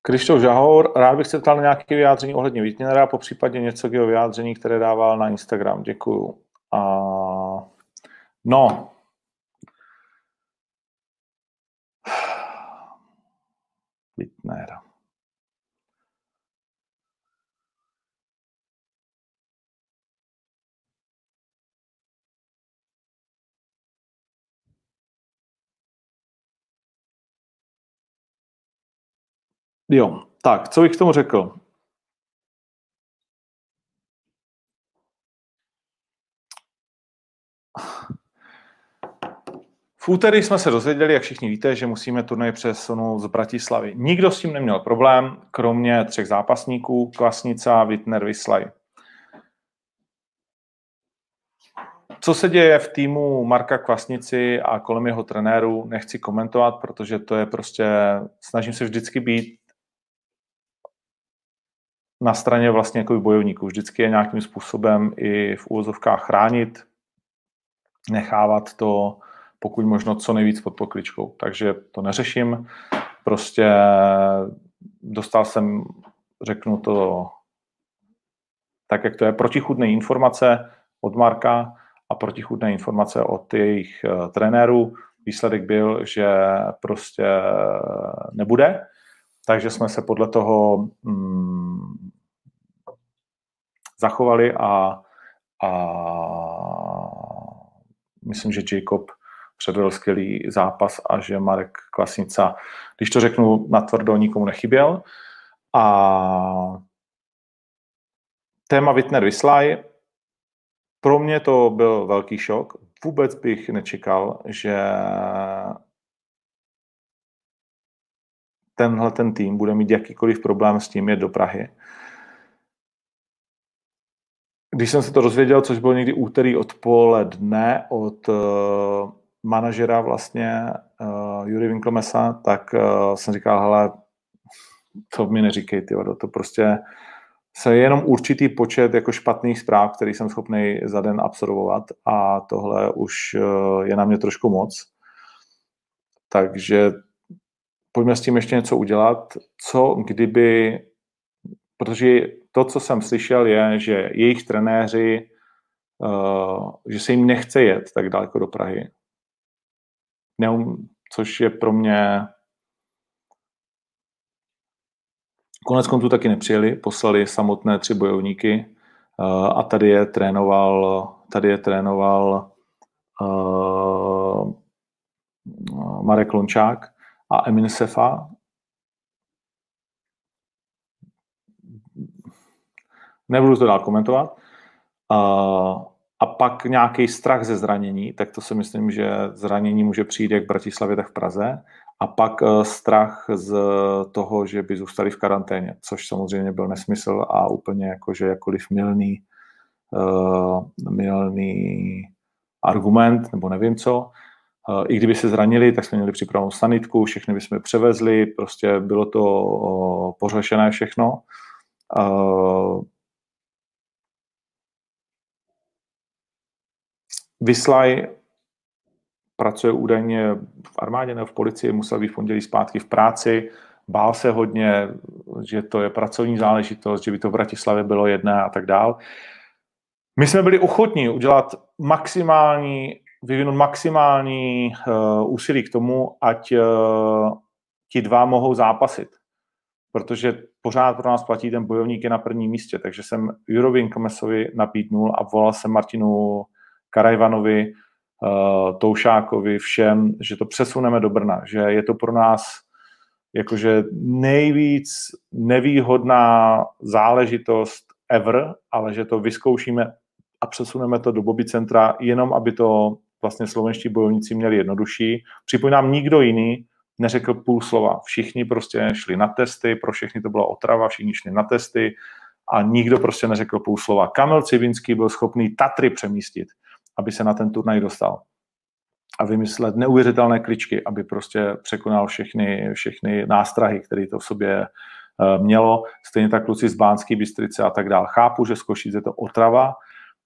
A: Krištof Žahor, rád bych se ptal na nějaké vyjádření ohledně Wittnera, po případě něco k jeho vyjádření, které dával na Instagram. Děkuju. A... No, Wittner. Jo, tak, co bych k tomu řekl? V úterý jsme se dozvěděli, jak všichni víte, že musíme turnaj přesunout z Bratislavy. Nikdo s tím neměl problém, kromě třech zápasníků, Kvasnica, Wittner, Vyslaj. Co se děje v týmu Marka Kvasnici a kolem jeho trenéru, nechci komentovat, protože to je prostě, snažím se vždycky být na straně vlastně jako bojovníků. Vždycky je nějakým způsobem i v úvozovkách chránit, nechávat to pokud možno co nejvíc pod pokličkou. Takže to neřeším. Prostě dostal jsem, řeknu to tak, jak to je, protichudné informace od Marka a protichudné informace od jejich uh, trenérů. Výsledek byl, že prostě nebude, takže jsme se podle toho mm, zachovali a, a myslím, že Jacob předvedl skvělý zápas a že Marek Klasnica, když to řeknu natvrdo, nikomu nechyběl. A téma Wittner Vyslaj, pro mě to byl velký šok. Vůbec bych nečekal, že tenhle ten tým bude mít jakýkoliv problém s tím jet do Prahy. když jsem se to dozvěděl, což bylo někdy úterý odpoledne od uh, manažera vlastně uh, Jury Winkelmesa, tak uh, jsem říkal, hele, to mi neříkej, ty to prostě se jenom určitý počet jako špatných zpráv, který jsem schopný za den absorbovat a tohle už uh, je na mě trošku moc. Takže pojďme s tím ještě něco udělat. Co kdyby, protože to, co jsem slyšel, je, že jejich trenéři, uh, že se jim nechce jet tak daleko do Prahy. Neum, což je pro mě Konec konců taky nepřijeli, poslali samotné tři bojovníky uh, a tady je trénoval, tady je trénoval uh, Marek Lončák a Emin Sefa, Nebudu to dál komentovat. Uh, a pak nějaký strach ze zranění, tak to si myslím, že zranění může přijít jak v Bratislavě, tak v Praze. A pak uh, strach z toho, že by zůstali v karanténě, což samozřejmě byl nesmysl a úplně jako, že jakoliv milný, uh, milný argument, nebo nevím co. Uh, I kdyby se zranili, tak jsme měli připravenou sanitku, všechny bychom převezli, prostě bylo to uh, pořešené všechno. Uh, Vyslaj pracuje údajně v armádě nebo v policii, musel být v pondělí zpátky v práci, bál se hodně, že to je pracovní záležitost, že by to v Bratislavě bylo jedné a tak dál. My jsme byli ochotní udělat maximální, vyvinout maximální uh, úsilí k tomu, ať uh, ti dva mohou zápasit. Protože pořád pro nás platí ten bojovník je na prvním místě. Takže jsem Jurovi Komesovi nabídnul a volal jsem Martinu Karajvanovi, uh, Toušákovi, všem, že to přesuneme do Brna, že je to pro nás jakože nejvíc nevýhodná záležitost ever, ale že to vyzkoušíme a přesuneme to do Bobby centra, jenom aby to vlastně slovenští bojovníci měli jednodušší. Připomínám, nikdo jiný neřekl půl slova. Všichni prostě šli na testy, pro všechny to byla otrava, všichni šli na testy a nikdo prostě neřekl půl slova. Kamil Civinský byl schopný Tatry přemístit aby se na ten turnaj dostal. A vymyslet neuvěřitelné kličky, aby prostě překonal všechny, všechny nástrahy, které to v sobě eh, mělo. Stejně tak kluci z Bánské Bystrice a tak dále. Chápu, že z Košic je to otrava,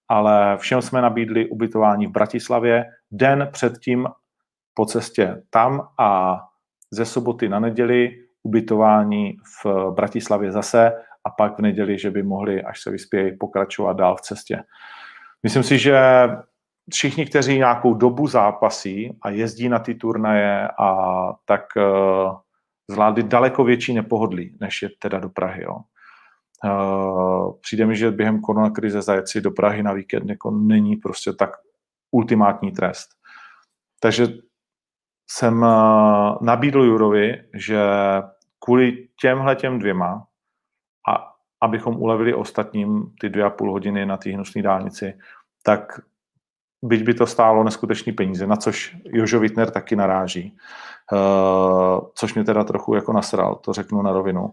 A: ale všem jsme nabídli ubytování v Bratislavě den předtím po cestě tam a ze soboty na neděli ubytování v Bratislavě zase a pak v neděli, že by mohli, až se vyspějí, pokračovat dál v cestě. Myslím si, že všichni, kteří nějakou dobu zápasí a jezdí na ty turnaje a tak uh, zvládli daleko větší nepohodlí, než je teda do Prahy. Jo. Uh, přijde mi, že během koronakrize zajet si do Prahy na víkend jako není prostě tak ultimátní trest. Takže jsem uh, nabídl Jurovi, že kvůli těmhle těm dvěma a abychom ulevili ostatním ty dvě a půl hodiny na té hnusné dálnici, tak byť by to stálo neskutečný peníze, na což Jožo Wittner taky naráží, uh, což mě teda trochu jako nasral, to řeknu na rovinu.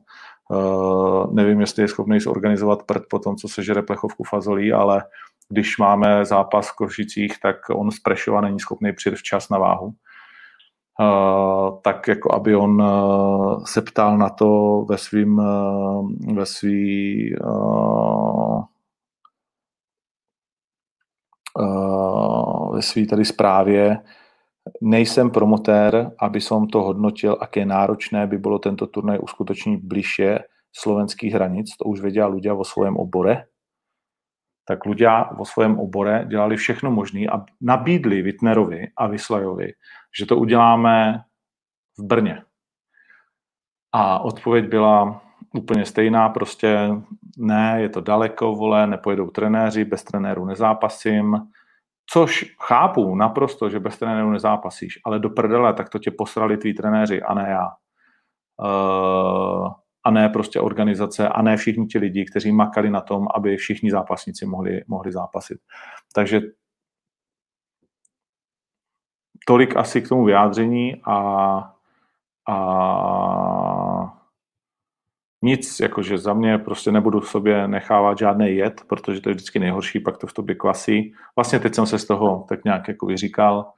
A: Uh, nevím, jestli je schopný zorganizovat prd po tom, co se žere plechovku fazolí, ale když máme zápas v Košicích, tak on z Prešova není schopný přijet včas na váhu. Uh, tak jako aby on uh, se ptal na to ve svým uh, ve svý uh, ve své tady zprávě, nejsem promotér, aby som to hodnotil, aké náročné by bylo tento turnaj uskutečnit bližšie slovenských hranic, to už vedia ľudia vo svojom obore, tak ľudia vo svém obore dělali všechno možné a nabídli Wittnerovi a Vyslajovi, že to uděláme v Brně. A odpověď byla úplně stejná, prostě ne, je to daleko, vole, nepojedou trenéři, bez trenérů nezápasím, Což chápu naprosto, že bez trenéru nezápasíš, ale do prdele, tak to tě posrali tví trenéři a ne já. Uh, a ne prostě organizace a ne všichni ti lidi, kteří makali na tom, aby všichni zápasníci mohli, mohli zápasit. Takže tolik asi k tomu vyjádření a, a nic, jakože za mě prostě nebudu v sobě nechávat žádný jed, protože to je vždycky nejhorší, pak to v tobě kvasí. Vlastně teď jsem se z toho tak nějak jako vyříkal.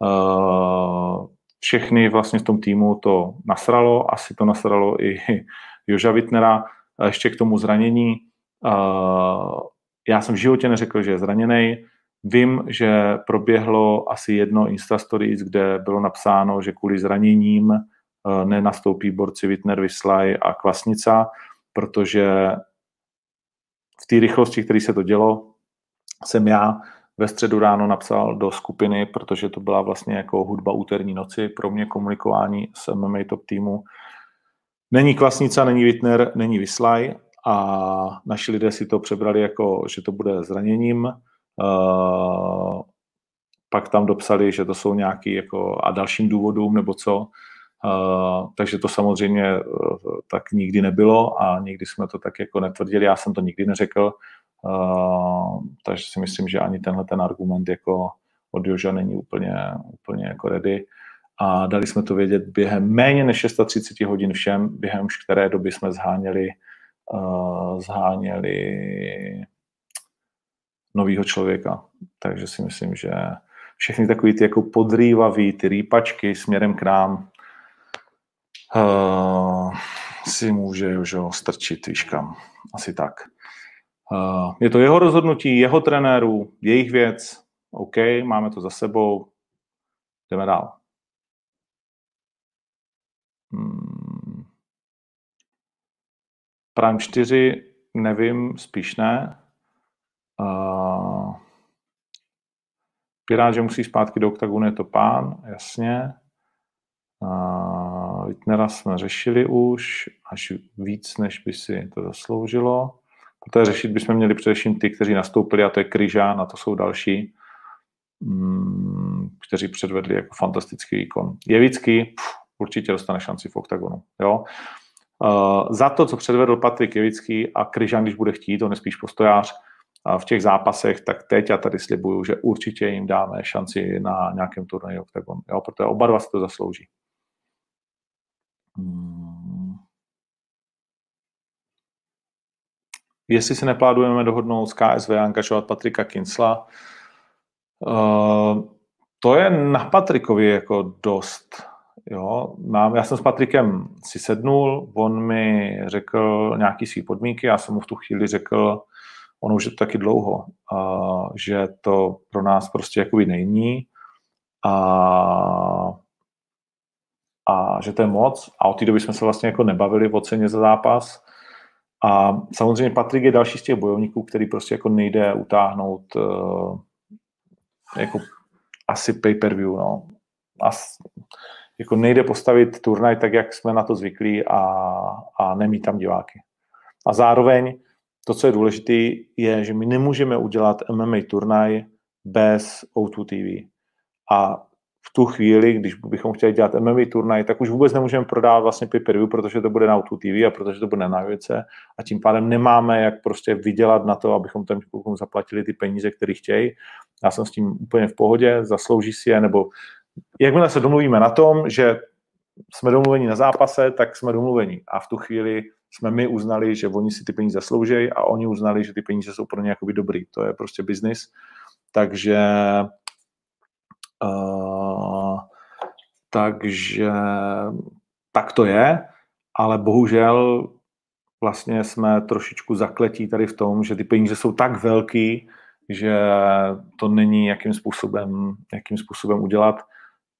A: Uh, všechny vlastně v tom týmu to nasralo, asi to nasralo i Joža Wittnera, ještě k tomu zranění. Uh, já jsem v životě neřekl, že je zraněný. Vím, že proběhlo asi jedno Insta Stories, kde bylo napsáno, že kvůli zraněním Eh, nenastoupí borci Wittner, Vyslaj a Kvasnica, protože v té rychlosti, který se to dělo, jsem já ve středu ráno napsal do skupiny, protože to byla vlastně jako hudba úterní noci pro mě komunikování s MMA Top týmu. Není Kvasnica, není Wittner, není Vyslaj a naši lidé si to přebrali jako, že to bude zraněním. Uh, pak tam dopsali, že to jsou nějaký jako a dalším důvodům nebo co. Takže to samozřejmě uh, tak nikdy nebylo a nikdy jsme to tak jako netvrdili, já jsem to nikdy neřekl, uh, takže si myslím, že ani tenhle ten argument jako od Joža není úplně, úplně jako ready a dali jsme to vědět během méně než 630 hodin všem, během které doby jsme zháněli, uh, zháněli novýho člověka. Takže si myslím, že všechny takový ty jako podrývavý, ty rýpačky směrem k nám, uh, si může už ho strčit, víš kam. Asi tak. Uh, je to jeho rozhodnutí, jeho trenérů, jejich věc. OK, máme to za sebou. Jdeme dál. Hmm. Prime 4, nevím, spíš ne. Uh, Pirát, že musí zpátky do oktagonu, je to pán, jasně. Uh, Wittnera jsme řešili už až víc, než by si to zasloužilo. Protože řešit bychom měli především ty, kteří nastoupili, a to je Kryžán, a to jsou další, mm, kteří předvedli jako fantastický výkon. Jevický určitě dostane šanci v oktagonu. Jo? Za to, co předvedl Patrik Jevický a Kryžán, když bude chtít, on je spíš postojář, v těch zápasech, tak teď já tady slibuju, že určitě jim dáme šanci na nějakém turnaji Octagon, jo, protože oba dva si to zaslouží. Hmm. Jestli si neplánujeme dohodnout s KSV a angažovat Patrika Kinsla, uh, to je na Patrikovi jako dost. Jo, já jsem s Patrikem si sednul, on mi řekl nějaký svý podmínky, já jsem mu v tu chvíli řekl, on už je to taky dlouho, uh, že to pro nás prostě jakoby není a a že to je moc a od té doby jsme se vlastně jako nebavili o ceně za zápas a samozřejmě Patrik je další z těch bojovníků, který prostě jako nejde utáhnout uh, jako asi pay-per-view, no. As, jako nejde postavit turnaj tak, jak jsme na to zvyklí a, a nemít tam diváky. A zároveň to, co je důležité, je, že my nemůžeme udělat MMA turnaj bez O2 TV. A v tu chvíli, když bychom chtěli dělat MMA turnaj, tak už vůbec nemůžeme prodávat vlastně pay protože to bude na Auto TV a protože to bude na věce a tím pádem nemáme jak prostě vydělat na to, abychom těm klukům zaplatili ty peníze, které chtějí. Já jsem s tím úplně v pohodě, zaslouží si je, nebo jakmile se domluvíme na tom, že jsme domluveni na zápase, tak jsme domluveni. A v tu chvíli jsme my uznali, že oni si ty peníze zaslouží a oni uznali, že ty peníze jsou pro ně jakoby dobrý. To je prostě biznis. Takže Uh, takže tak to je, ale bohužel vlastně jsme trošičku zakletí tady v tom, že ty peníze jsou tak velký, že to není jakým způsobem, jakým způsobem udělat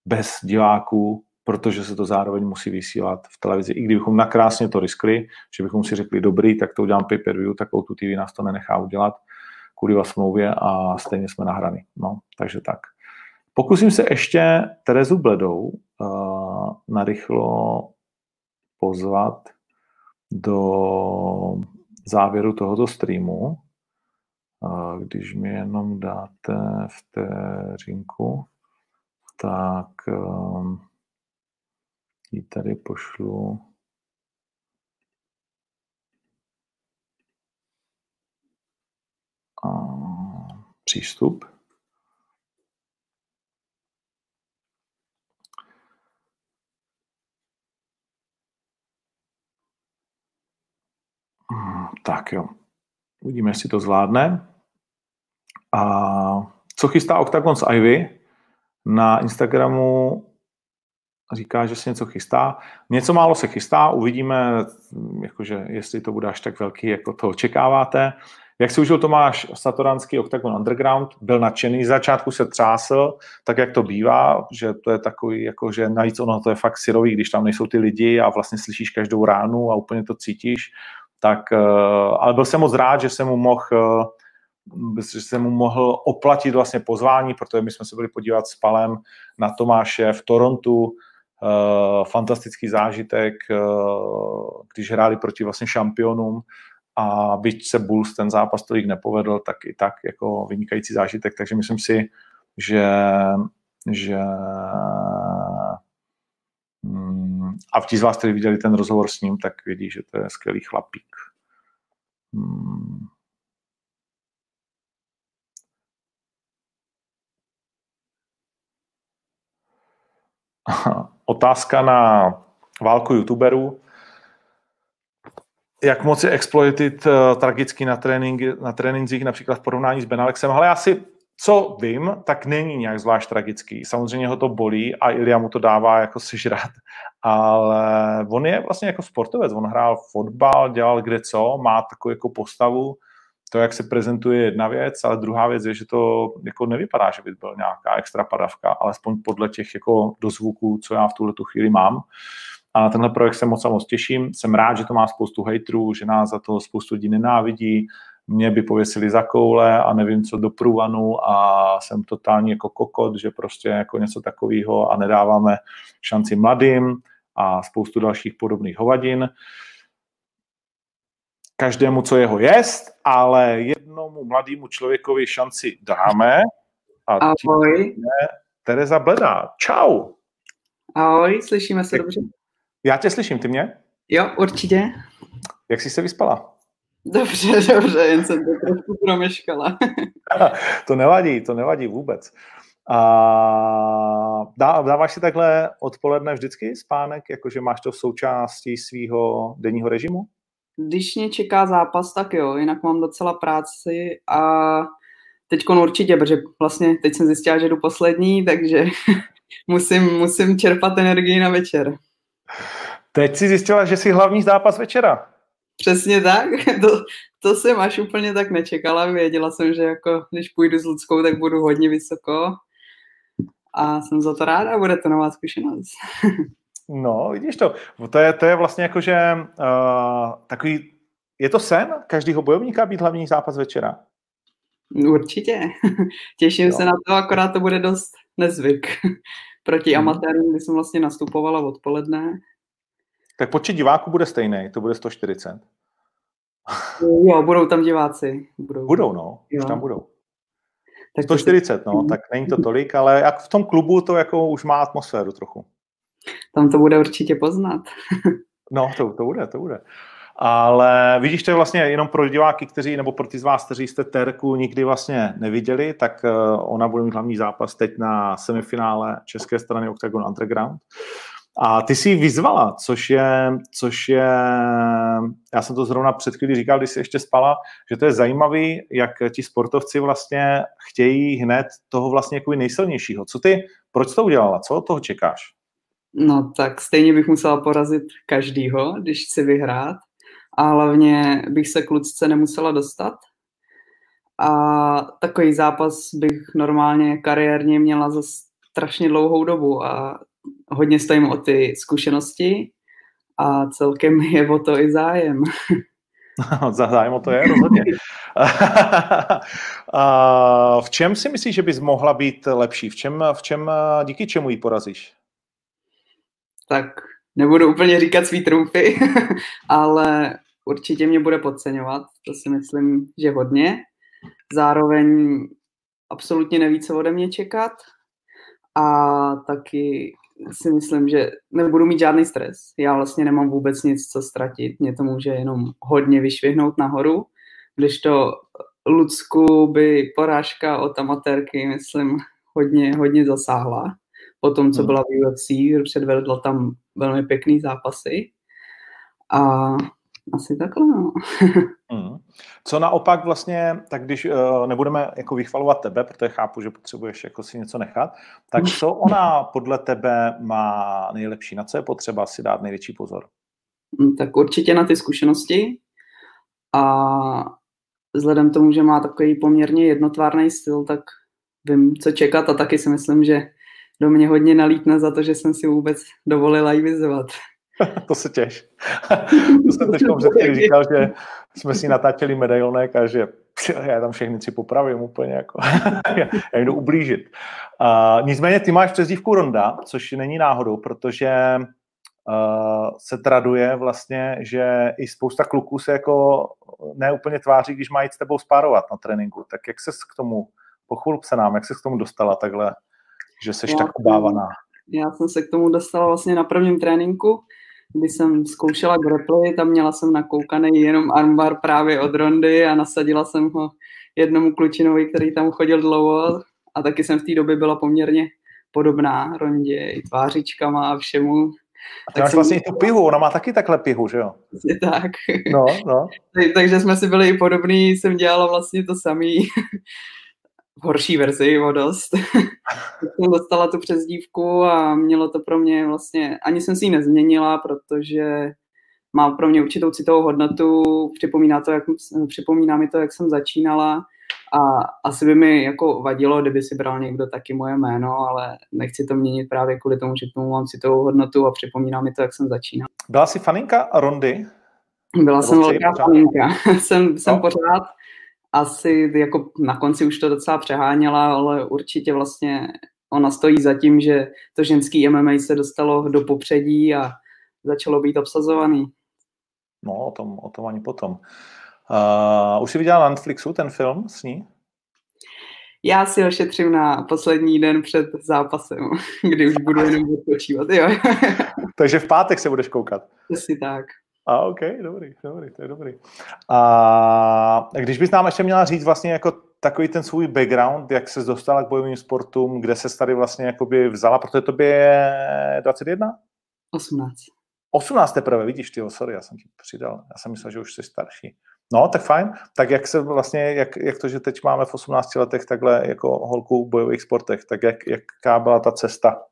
A: bez diváků, protože se to zároveň musí vysílat v televizi. I kdybychom nakrásně to riskli, že bychom si řekli dobrý, tak to udělám pay-per-view, tak tu TV nás to nenechá udělat kvůli smlouvě a stejně jsme nahraný. No, takže tak. Pokusím se ještě Terezu Bledou uh, narychlo pozvat do závěru tohoto streamu. Uh, když mi jenom dáte vteřinku, tak uh, ji tady pošlu. Uh, přístup. Tak jo. Uvidíme, jestli to zvládne. A co chystá Octagon s Ivy? Na Instagramu říká, že se něco chystá. Něco málo se chystá, uvidíme, jakože, jestli to bude až tak velký, jako to očekáváte. Jak si užil Tomáš Satoranský Octagon Underground, byl nadšený, z začátku se třásl, tak jak to bývá, že to je takový, jako že navíc ono to je fakt syrový, když tam nejsou ty lidi a vlastně slyšíš každou ránu a úplně to cítíš, tak, eh, ale byl jsem moc rád, že jsem mu mohl eh, že jsem mu mohl oplatit vlastně pozvání, protože my jsme se byli podívat s Palem na Tomáše v Torontu, uh, fantastický zážitek, když hráli proti vlastně šampionům a byť se Bulls ten zápas tolik nepovedl, tak i tak jako vynikající zážitek, takže myslím si, že, že a ti z vás, kteří viděli ten rozhovor s ním, tak vědí, že to je skvělý chlapík. Hmm. Otázka na válku youtuberů jak moc je exploited uh, tragicky na, trénink, na trénincích, například v porovnání s Benalexem. Ale já si, co vím, tak není nějak zvlášť tragický. Samozřejmě ho to bolí a Ilia mu to dává jako sežrat. Ale on je vlastně jako sportovec. On hrál fotbal, dělal kde co, má takovou jako postavu. To, jak se prezentuje, je jedna věc, ale druhá věc je, že to jako nevypadá, že by byl nějaká extra padavka, alespoň podle těch jako dozvuků, co já v tuhle tu chvíli mám. A na tenhle projekt se moc a moc těším. Jsem rád, že to má spoustu hejtrů, že nás za to spoustu lidí nenávidí. Mě by pověsili za koule a nevím co do průvanu a jsem totálně jako kokot, že prostě jako něco takového a nedáváme šanci mladým a spoustu dalších podobných hovadin. Každému, co jeho jest, ale jednomu mladému člověkovi šanci dáme. A
B: Ahoj.
A: Je Tereza Bledá. Čau.
B: Ahoj, slyšíme se dobře.
A: Já tě slyším, ty mě?
B: Jo, určitě.
A: Jak jsi se vyspala?
B: Dobře, dobře, jen jsem to trošku promeškala.
A: to nevadí, to nevadí vůbec. A dá, dáváš si takhle odpoledne vždycky spánek, jakože máš to v součástí svého denního režimu?
B: Když mě čeká zápas, tak jo, jinak mám docela práci a teď určitě, protože vlastně teď jsem zjistila, že jdu poslední, takže musím, musím čerpat energii na večer.
A: Teď si zjistila, že jsi hlavní zápas večera.
B: Přesně tak, to, to jsem až úplně tak nečekala, věděla jsem, že jako když půjdu s Ludskou, tak budu hodně vysoko a jsem za to ráda, bude to nová zkušenost.
A: no, vidíš to, to je, to je vlastně jako, že uh, takový, je to sen každého bojovníka být hlavní zápas večera?
B: Určitě, těším jo. se na to, akorát to bude dost nezvyk proti hmm. amatérům, kdy jsem vlastně nastupovala odpoledne.
A: Tak počet diváků bude stejný, to bude 140.
B: Jo, budou tam diváci.
A: Budou, budou no, jo. už tam budou. Tak 140, no, tak není to tolik, ale jak v tom klubu to jako už má atmosféru trochu.
B: Tam to bude určitě poznat.
A: no, to, to bude, to bude. Ale vidíš, to je vlastně jenom pro diváky, kteří, nebo pro ty z vás, kteří jste Terku nikdy vlastně neviděli, tak eh, ona bude mít hlavní zápas teď na semifinále české strany Octagon Underground. A ty si ji vyzvala, což je, což je, já jsem to zrovna před chvíli říkal, když jsi ještě spala, že to je zajímavý, jak ti sportovci vlastně chtějí hned toho vlastně jako nejsilnějšího. Co ty, proč to udělala? Co od toho čekáš?
B: No tak stejně bych musela porazit každýho, když chci vyhrát a hlavně bych se k Lucce nemusela dostat. A takový zápas bych normálně kariérně měla za strašně dlouhou dobu a hodně stojím o ty zkušenosti a celkem je o to i zájem.
A: Za zájem o to je rozhodně. v čem si myslíš, že bys mohla být lepší? V čem, v čem díky čemu ji porazíš?
B: Tak nebudu úplně říkat svý trumfy, ale určitě mě bude podceňovat, to si myslím, že hodně. Zároveň absolutně neví, co ode mě čekat a taky si myslím, že nebudu mít žádný stres. Já vlastně nemám vůbec nic, co ztratit. Mě to může jenom hodně vyšvihnout nahoru, když to Lucku by porážka od amatérky, myslím, hodně, hodně zasáhla. Po tom, co hmm. byla v UFC, předvedla tam velmi pěkný zápasy. A Asi takhle, no.
A: mm. Co naopak vlastně, tak když uh, nebudeme jako vychvalovat tebe, protože chápu, že potřebuješ jako si něco nechat, tak co ona podle tebe má nejlepší, na co je potřeba si dát největší pozor?
B: Mm, tak určitě na ty zkušenosti a vzhledem tomu, že má takový poměrně jednotvárný styl, tak vím, co čekat a taky si myslím, že do mě hodně nalítne za to, že jsem si vůbec dovolila jí vyzvat.
A: to se těš. to jsem teď předtím říkal, že jsme si natáčeli medailonek a že já tam všechny si popravím úplně jako. já jdu ublížit. Uh, nicméně ty máš přezdívku Ronda, což není náhodou, protože uh, se traduje vlastně, že i spousta kluků se jako neúplně tváří, když mají s tebou spárovat na tréninku. Tak jak ses k tomu, pochlup se nám, jak se k tomu dostala takhle, že jsi já, tak obávaná?
B: Já jsem se k tomu dostala vlastně na prvním tréninku, kdy jsem zkoušela grapply, tam měla jsem nakoukaný jenom armbar právě od Rondy a nasadila jsem ho jednomu klučinovi, který tam chodil dlouho a taky jsem v té době byla poměrně podobná Rondě i tvářičkama a všemu.
A: A ty máš jsem... vlastně tu pihu, ona má taky takhle pihu, že jo?
B: tak.
A: No, no.
B: Takže jsme si byli i podobný, jsem dělala vlastně to samý v horší verzi o dost. jsem dostala tu přezdívku a mělo to pro mě vlastně, ani jsem si ji nezměnila, protože má pro mě určitou citovou hodnotu, připomíná, to, jak, připomíná mi to, jak jsem začínala a asi by mi jako vadilo, kdyby si bral někdo taky moje jméno, ale nechci to měnit právě kvůli tomu, že k tomu mám citovou hodnotu a připomíná mi to, jak jsem začínal.
A: Byla jsi faninka Rondy?
B: Byla jsem velká faninka. jsem, jsem no. pořád asi jako na konci už to docela přeháněla, ale určitě vlastně ona stojí za tím, že to ženský MMA se dostalo do popředí a začalo být obsazovaný.
A: No, o tom, o tom ani potom. Uh, už jsi viděla na Netflixu ten film s ní?
B: Já si ho šetřím na poslední den před zápasem, kdy už budu jenom odpočívat. Jo.
A: Takže v pátek se budeš koukat?
B: Asi tak.
A: A OK, dobrý, dobrý, to je dobrý. A když bys nám ještě měla říct vlastně jako takový ten svůj background, jak se dostala k bojovým sportům, kde se tady vlastně jakoby vzala, protože to je 21?
B: 18.
A: 18 teprve, vidíš, ty, sorry, já jsem ti přidal, já jsem myslel, že už jsi starší. No, tak fajn. Tak jak se vlastně, jak, jak to, že teď máme v 18 letech takhle jako holku v bojových sportech, tak jak, jaká byla ta cesta?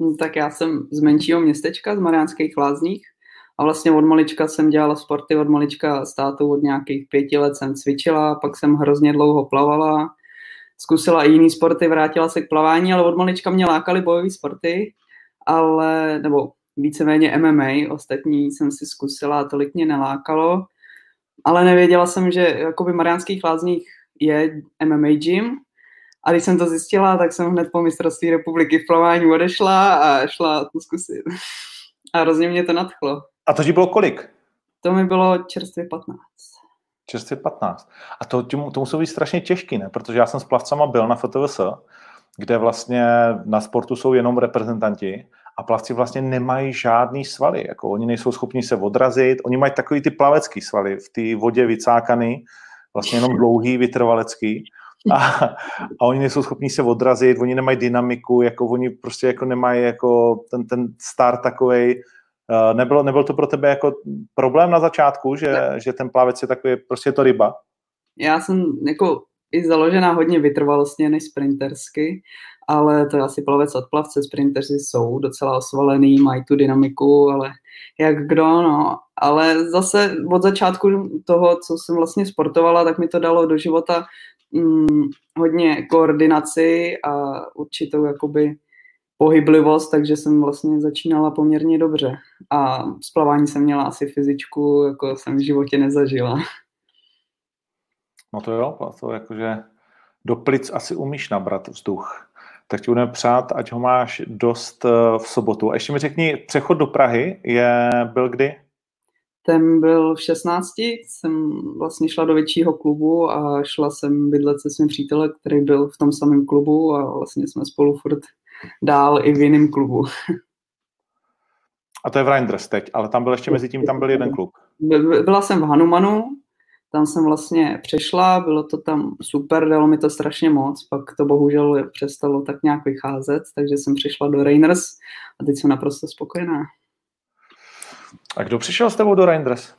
B: No, tak já jsem z menšího městečka, z Mariánských lázních, a vlastně od malička jsem dělala sporty, od malička státu od nějakých pěti let jsem cvičila, pak jsem hrozně dlouho plavala, zkusila i jiný sporty, vrátila se k plavání, ale od malička mě lákaly bojové sporty, ale, nebo víceméně MMA, ostatní jsem si zkusila a tolik mě nelákalo, ale nevěděla jsem, že jakoby Mariánských lázních je MMA gym, a když jsem to zjistila, tak jsem hned po mistrovství republiky v plavání odešla a šla to zkusit. A hrozně mě to nadchlo.
A: A to ti bylo kolik?
B: To mi bylo čerstvě 15.
A: Čerstvě 15. A to, to muselo být strašně těžký, ne? Protože já jsem s plavcama byl na FTVS, kde vlastně na sportu jsou jenom reprezentanti a plavci vlastně nemají žádný svaly. Jako oni nejsou schopni se odrazit, oni mají takový ty plavecký svaly v té vodě vycákaný, vlastně jenom dlouhý, vytrvalecký. A, a oni nejsou schopni se odrazit, oni nemají dynamiku, jako oni prostě jako nemají jako ten, ten start takovej, Eh, nebylo, nebyl to pro tebe jako problém na začátku, že, že ten plavec je takový, prostě je to ryba?
B: Já jsem jako i založená hodně vytrvalostně než sprintersky, ale to je asi plavec od plavce, sprintersi jsou docela osvalený, mají tu dynamiku, ale jak kdo, no. Ale zase od začátku toho, co jsem vlastně sportovala, tak mi to dalo do života hm, hodně koordinaci a určitou jakoby pohyblivost, takže jsem vlastně začínala poměrně dobře. A z plavání jsem měla asi fyzičku, jako jsem v životě nezažila.
A: No to jo, to jakože do plic asi umíš nabrat vzduch. Tak ti budeme přát, ať ho máš dost eh, v sobotu. A ještě mi řekni, přechod do Prahy je, byl kdy?
B: Ten byl v 16, jsem vlastně šla do většího klubu a šla jsem bydlet se svým přítelem, který byl v tom samém klubu a vlastně jsme spolu furt dál i v jiném klubu.
A: A to je v Reinders teď, ale tam byl ještě mezi tím, tam byl jeden klub.
B: Byla jsem v Hanumanu, tam jsem vlastně přešla, bylo to tam super, dalo mi to strašně moc, pak to bohužel přestalo tak nějak vycházet, takže jsem přišla do Reiners a teď jsem naprosto spokojená.
A: A kdo přišel s tebou do Reinders?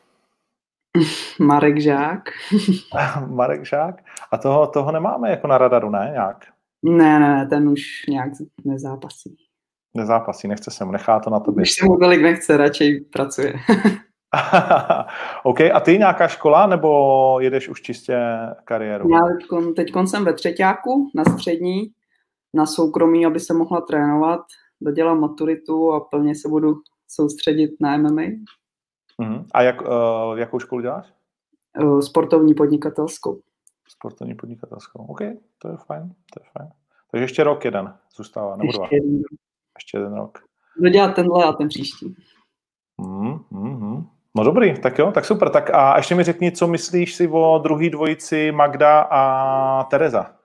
B: Marek Žák.
A: Marek Žák? A toho, toho nemáme jako na radaru, ne? Nějak?
B: Ne, ne, ten už nějak nezápasí.
A: Nezápasí, nechce se mu, nechá to na tobě.
B: Když se mu tolik nechce, radši pracuje.
A: OK, a ty nějaká škola, nebo jedeš už čistě kariéru?
B: Já teď jsem ve třetíku na střední, na soukromí, aby se mohla trénovat, dodělám maturitu a plně se budu soustředit na MMA.
A: Uh-huh. A jak, uh, jakou školu děláš?
B: Uh, sportovní podnikatelskou.
A: Sportovní podnikatelskou, OK, to je fajn, to je fajn. Takže ještě rok jeden zůstává, nebo
B: ještě
A: dva?
B: Jeden.
A: Ještě jeden rok.
B: Dodělat tenhle a ten příští.
A: Mm, mm, mm. No dobrý, tak jo, tak super. Tak a ještě mi řekni, co myslíš si o druhý dvojici Magda a Tereza?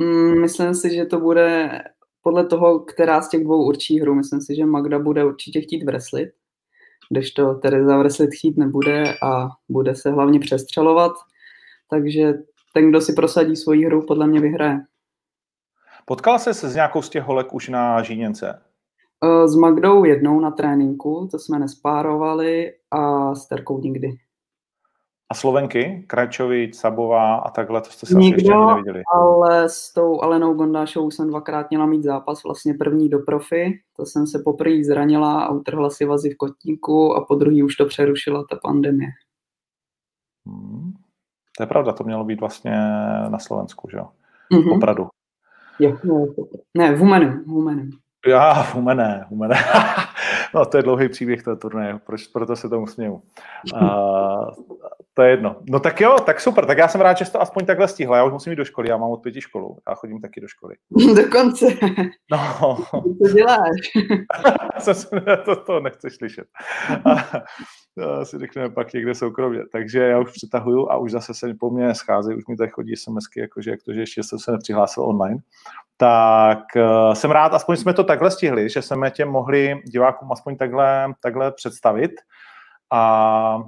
B: Mm, myslím si, že to bude podle toho, která z těch dvou určí hru. Myslím si, že Magda bude určitě chtít vreslit, kdežto Tereza vreslit chtít nebude a bude se hlavně přestřelovat. Takže ten, kdo si prosadí svoji hru, podle mě vyhraje.
A: Potkala se s nějakou z těch holek už na Žíněnce?
B: Eh, s Magdou jednou na tréninku, to jsme nespárovali a s Terkou nikdy.
A: A Slovenky? Krajčovič, Sabová a takhle, to jste se Nikdo, asi ještě neviděli.
B: ale s tou Alenou Gondášovou jsem dvakrát měla mít zápas, vlastně první do profi, to jsem se poprvé zranila a utrhla si vazy v kotníku a po druhý už to přerušila ta pandemie.
A: Hmm. To je pravda, to mělo být vlastně na Slovensku, že jo? Mm-hmm. Opravdu.
B: Jo, ne, v Humenu, v Humenu.
A: Já, humené, humené. no, to je dlouhý příběh toho turnaje, proč, proto se tomu směju. Uh, to je jedno. No tak jo, tak super, tak já jsem rád, že jsi to aspoň takhle stihla. Já už musím jít do školy, já mám od pěti školu, já chodím taky do školy.
B: Dokonce.
A: No.
B: Co děláš?
A: to, to nechceš slyšet. to si řekneme pak někde soukromě. Takže já už přetahuju a už zase se po mně schází, už mi tady chodí SMSky, jakože jak to, že ještě jsem se nepřihlásil online tak uh, jsem rád, aspoň jsme to takhle stihli, že jsme tě mohli divákům aspoň takhle, takhle představit. A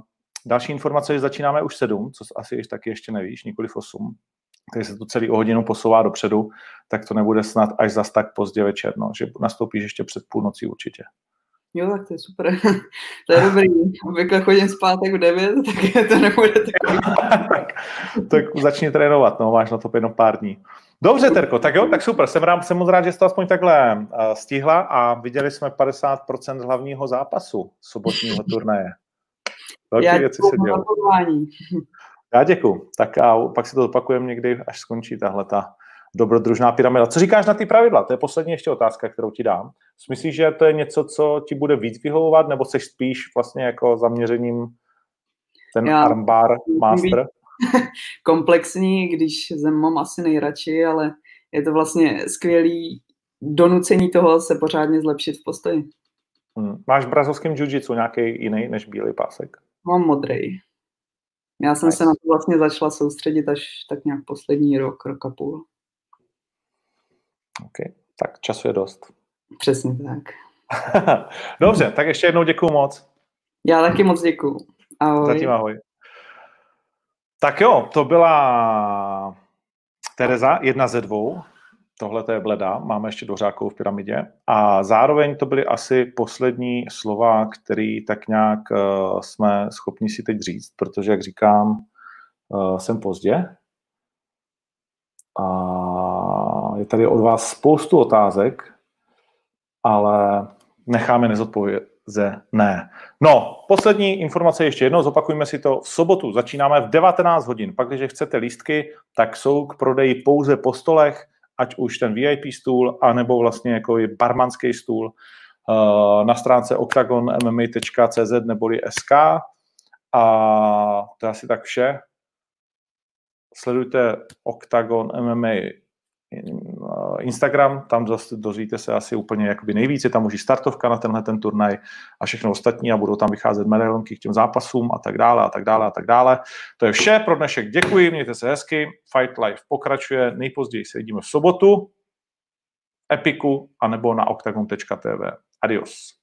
A: další informace, že začínáme už sedm, co asi taky ještě nevíš, nikoli v osm, takže se to celý o hodinu posouvá dopředu, tak to nebude snad až zas tak pozdě večer, no, že nastoupíš ještě před půlnocí určitě.
B: Jo, tak to je super. to je dobrý. Obvykle chodím spát v 9, tak to nebude takový.
A: tak, tak začni trénovat, no, máš na to jenom pár dní. Dobře, Terko, tak jo, tak super. Jsem, rád, jsem moc rád, že jsi to aspoň takhle uh, stihla a viděli jsme 50% hlavního zápasu sobotního turnaje. Velké Já věci se dělou. Já děkuju. Tak a pak si to opakujeme někdy, až skončí tahle ta dobrodružná pyramida. Co říkáš na ty pravidla? To je poslední ještě otázka, kterou ti dám. Myslíš, že to je něco, co ti bude víc vyhovovat, nebo jsi spíš vlastně jako zaměřením ten Já, armbar master?
B: komplexní, když zem mám asi nejradši, ale je to vlastně skvělý donucení toho se pořádně zlepšit v postoji.
A: Hmm. Máš v brazilském jiu nějaký jiný než bílý pásek?
B: Mám modrý. Já jsem nice. se na to vlastně začala soustředit až tak nějak poslední rok, rok a půl.
A: OK, tak času je dost.
B: Přesně tak.
A: Dobře, tak ještě jednou děkuju moc.
B: Já taky moc děkuju.
A: Ahoj. Zatím ahoj. Tak jo, to byla Tereza, jedna ze dvou. Tohle to je bleda, máme ještě dořákou v pyramidě. A zároveň to byly asi poslední slova, který tak nějak uh, jsme schopni si teď říct, protože, jak říkám, uh, jsem pozdě. A je tady od vás spoustu otázek, ale necháme nezodpovědět ze ne. No, poslední informace ještě jednou, zopakujme si to. V sobotu začínáme v 19 hodin. Pak, když chcete lístky, tak jsou k prodeji pouze po stolech, ať už ten VIP stůl, anebo vlastně jako je barmanský stůl uh, na stránce octagonmma.cz neboli SK. A to je asi tak vše. Sledujte Octagon MMA Instagram, tam zase dozvíte se asi úplně jakoby nejvíc, je tam už startovka na tenhle ten turnaj a všechno ostatní a budou tam vycházet medailonky k těm zápasům a tak dále a tak dále a tak dále. To je vše pro dnešek. Děkuji, mějte se hezky. Fight Life pokračuje, nejpozději se vidíme v sobotu, Epiku anebo na octagon.tv. Adios.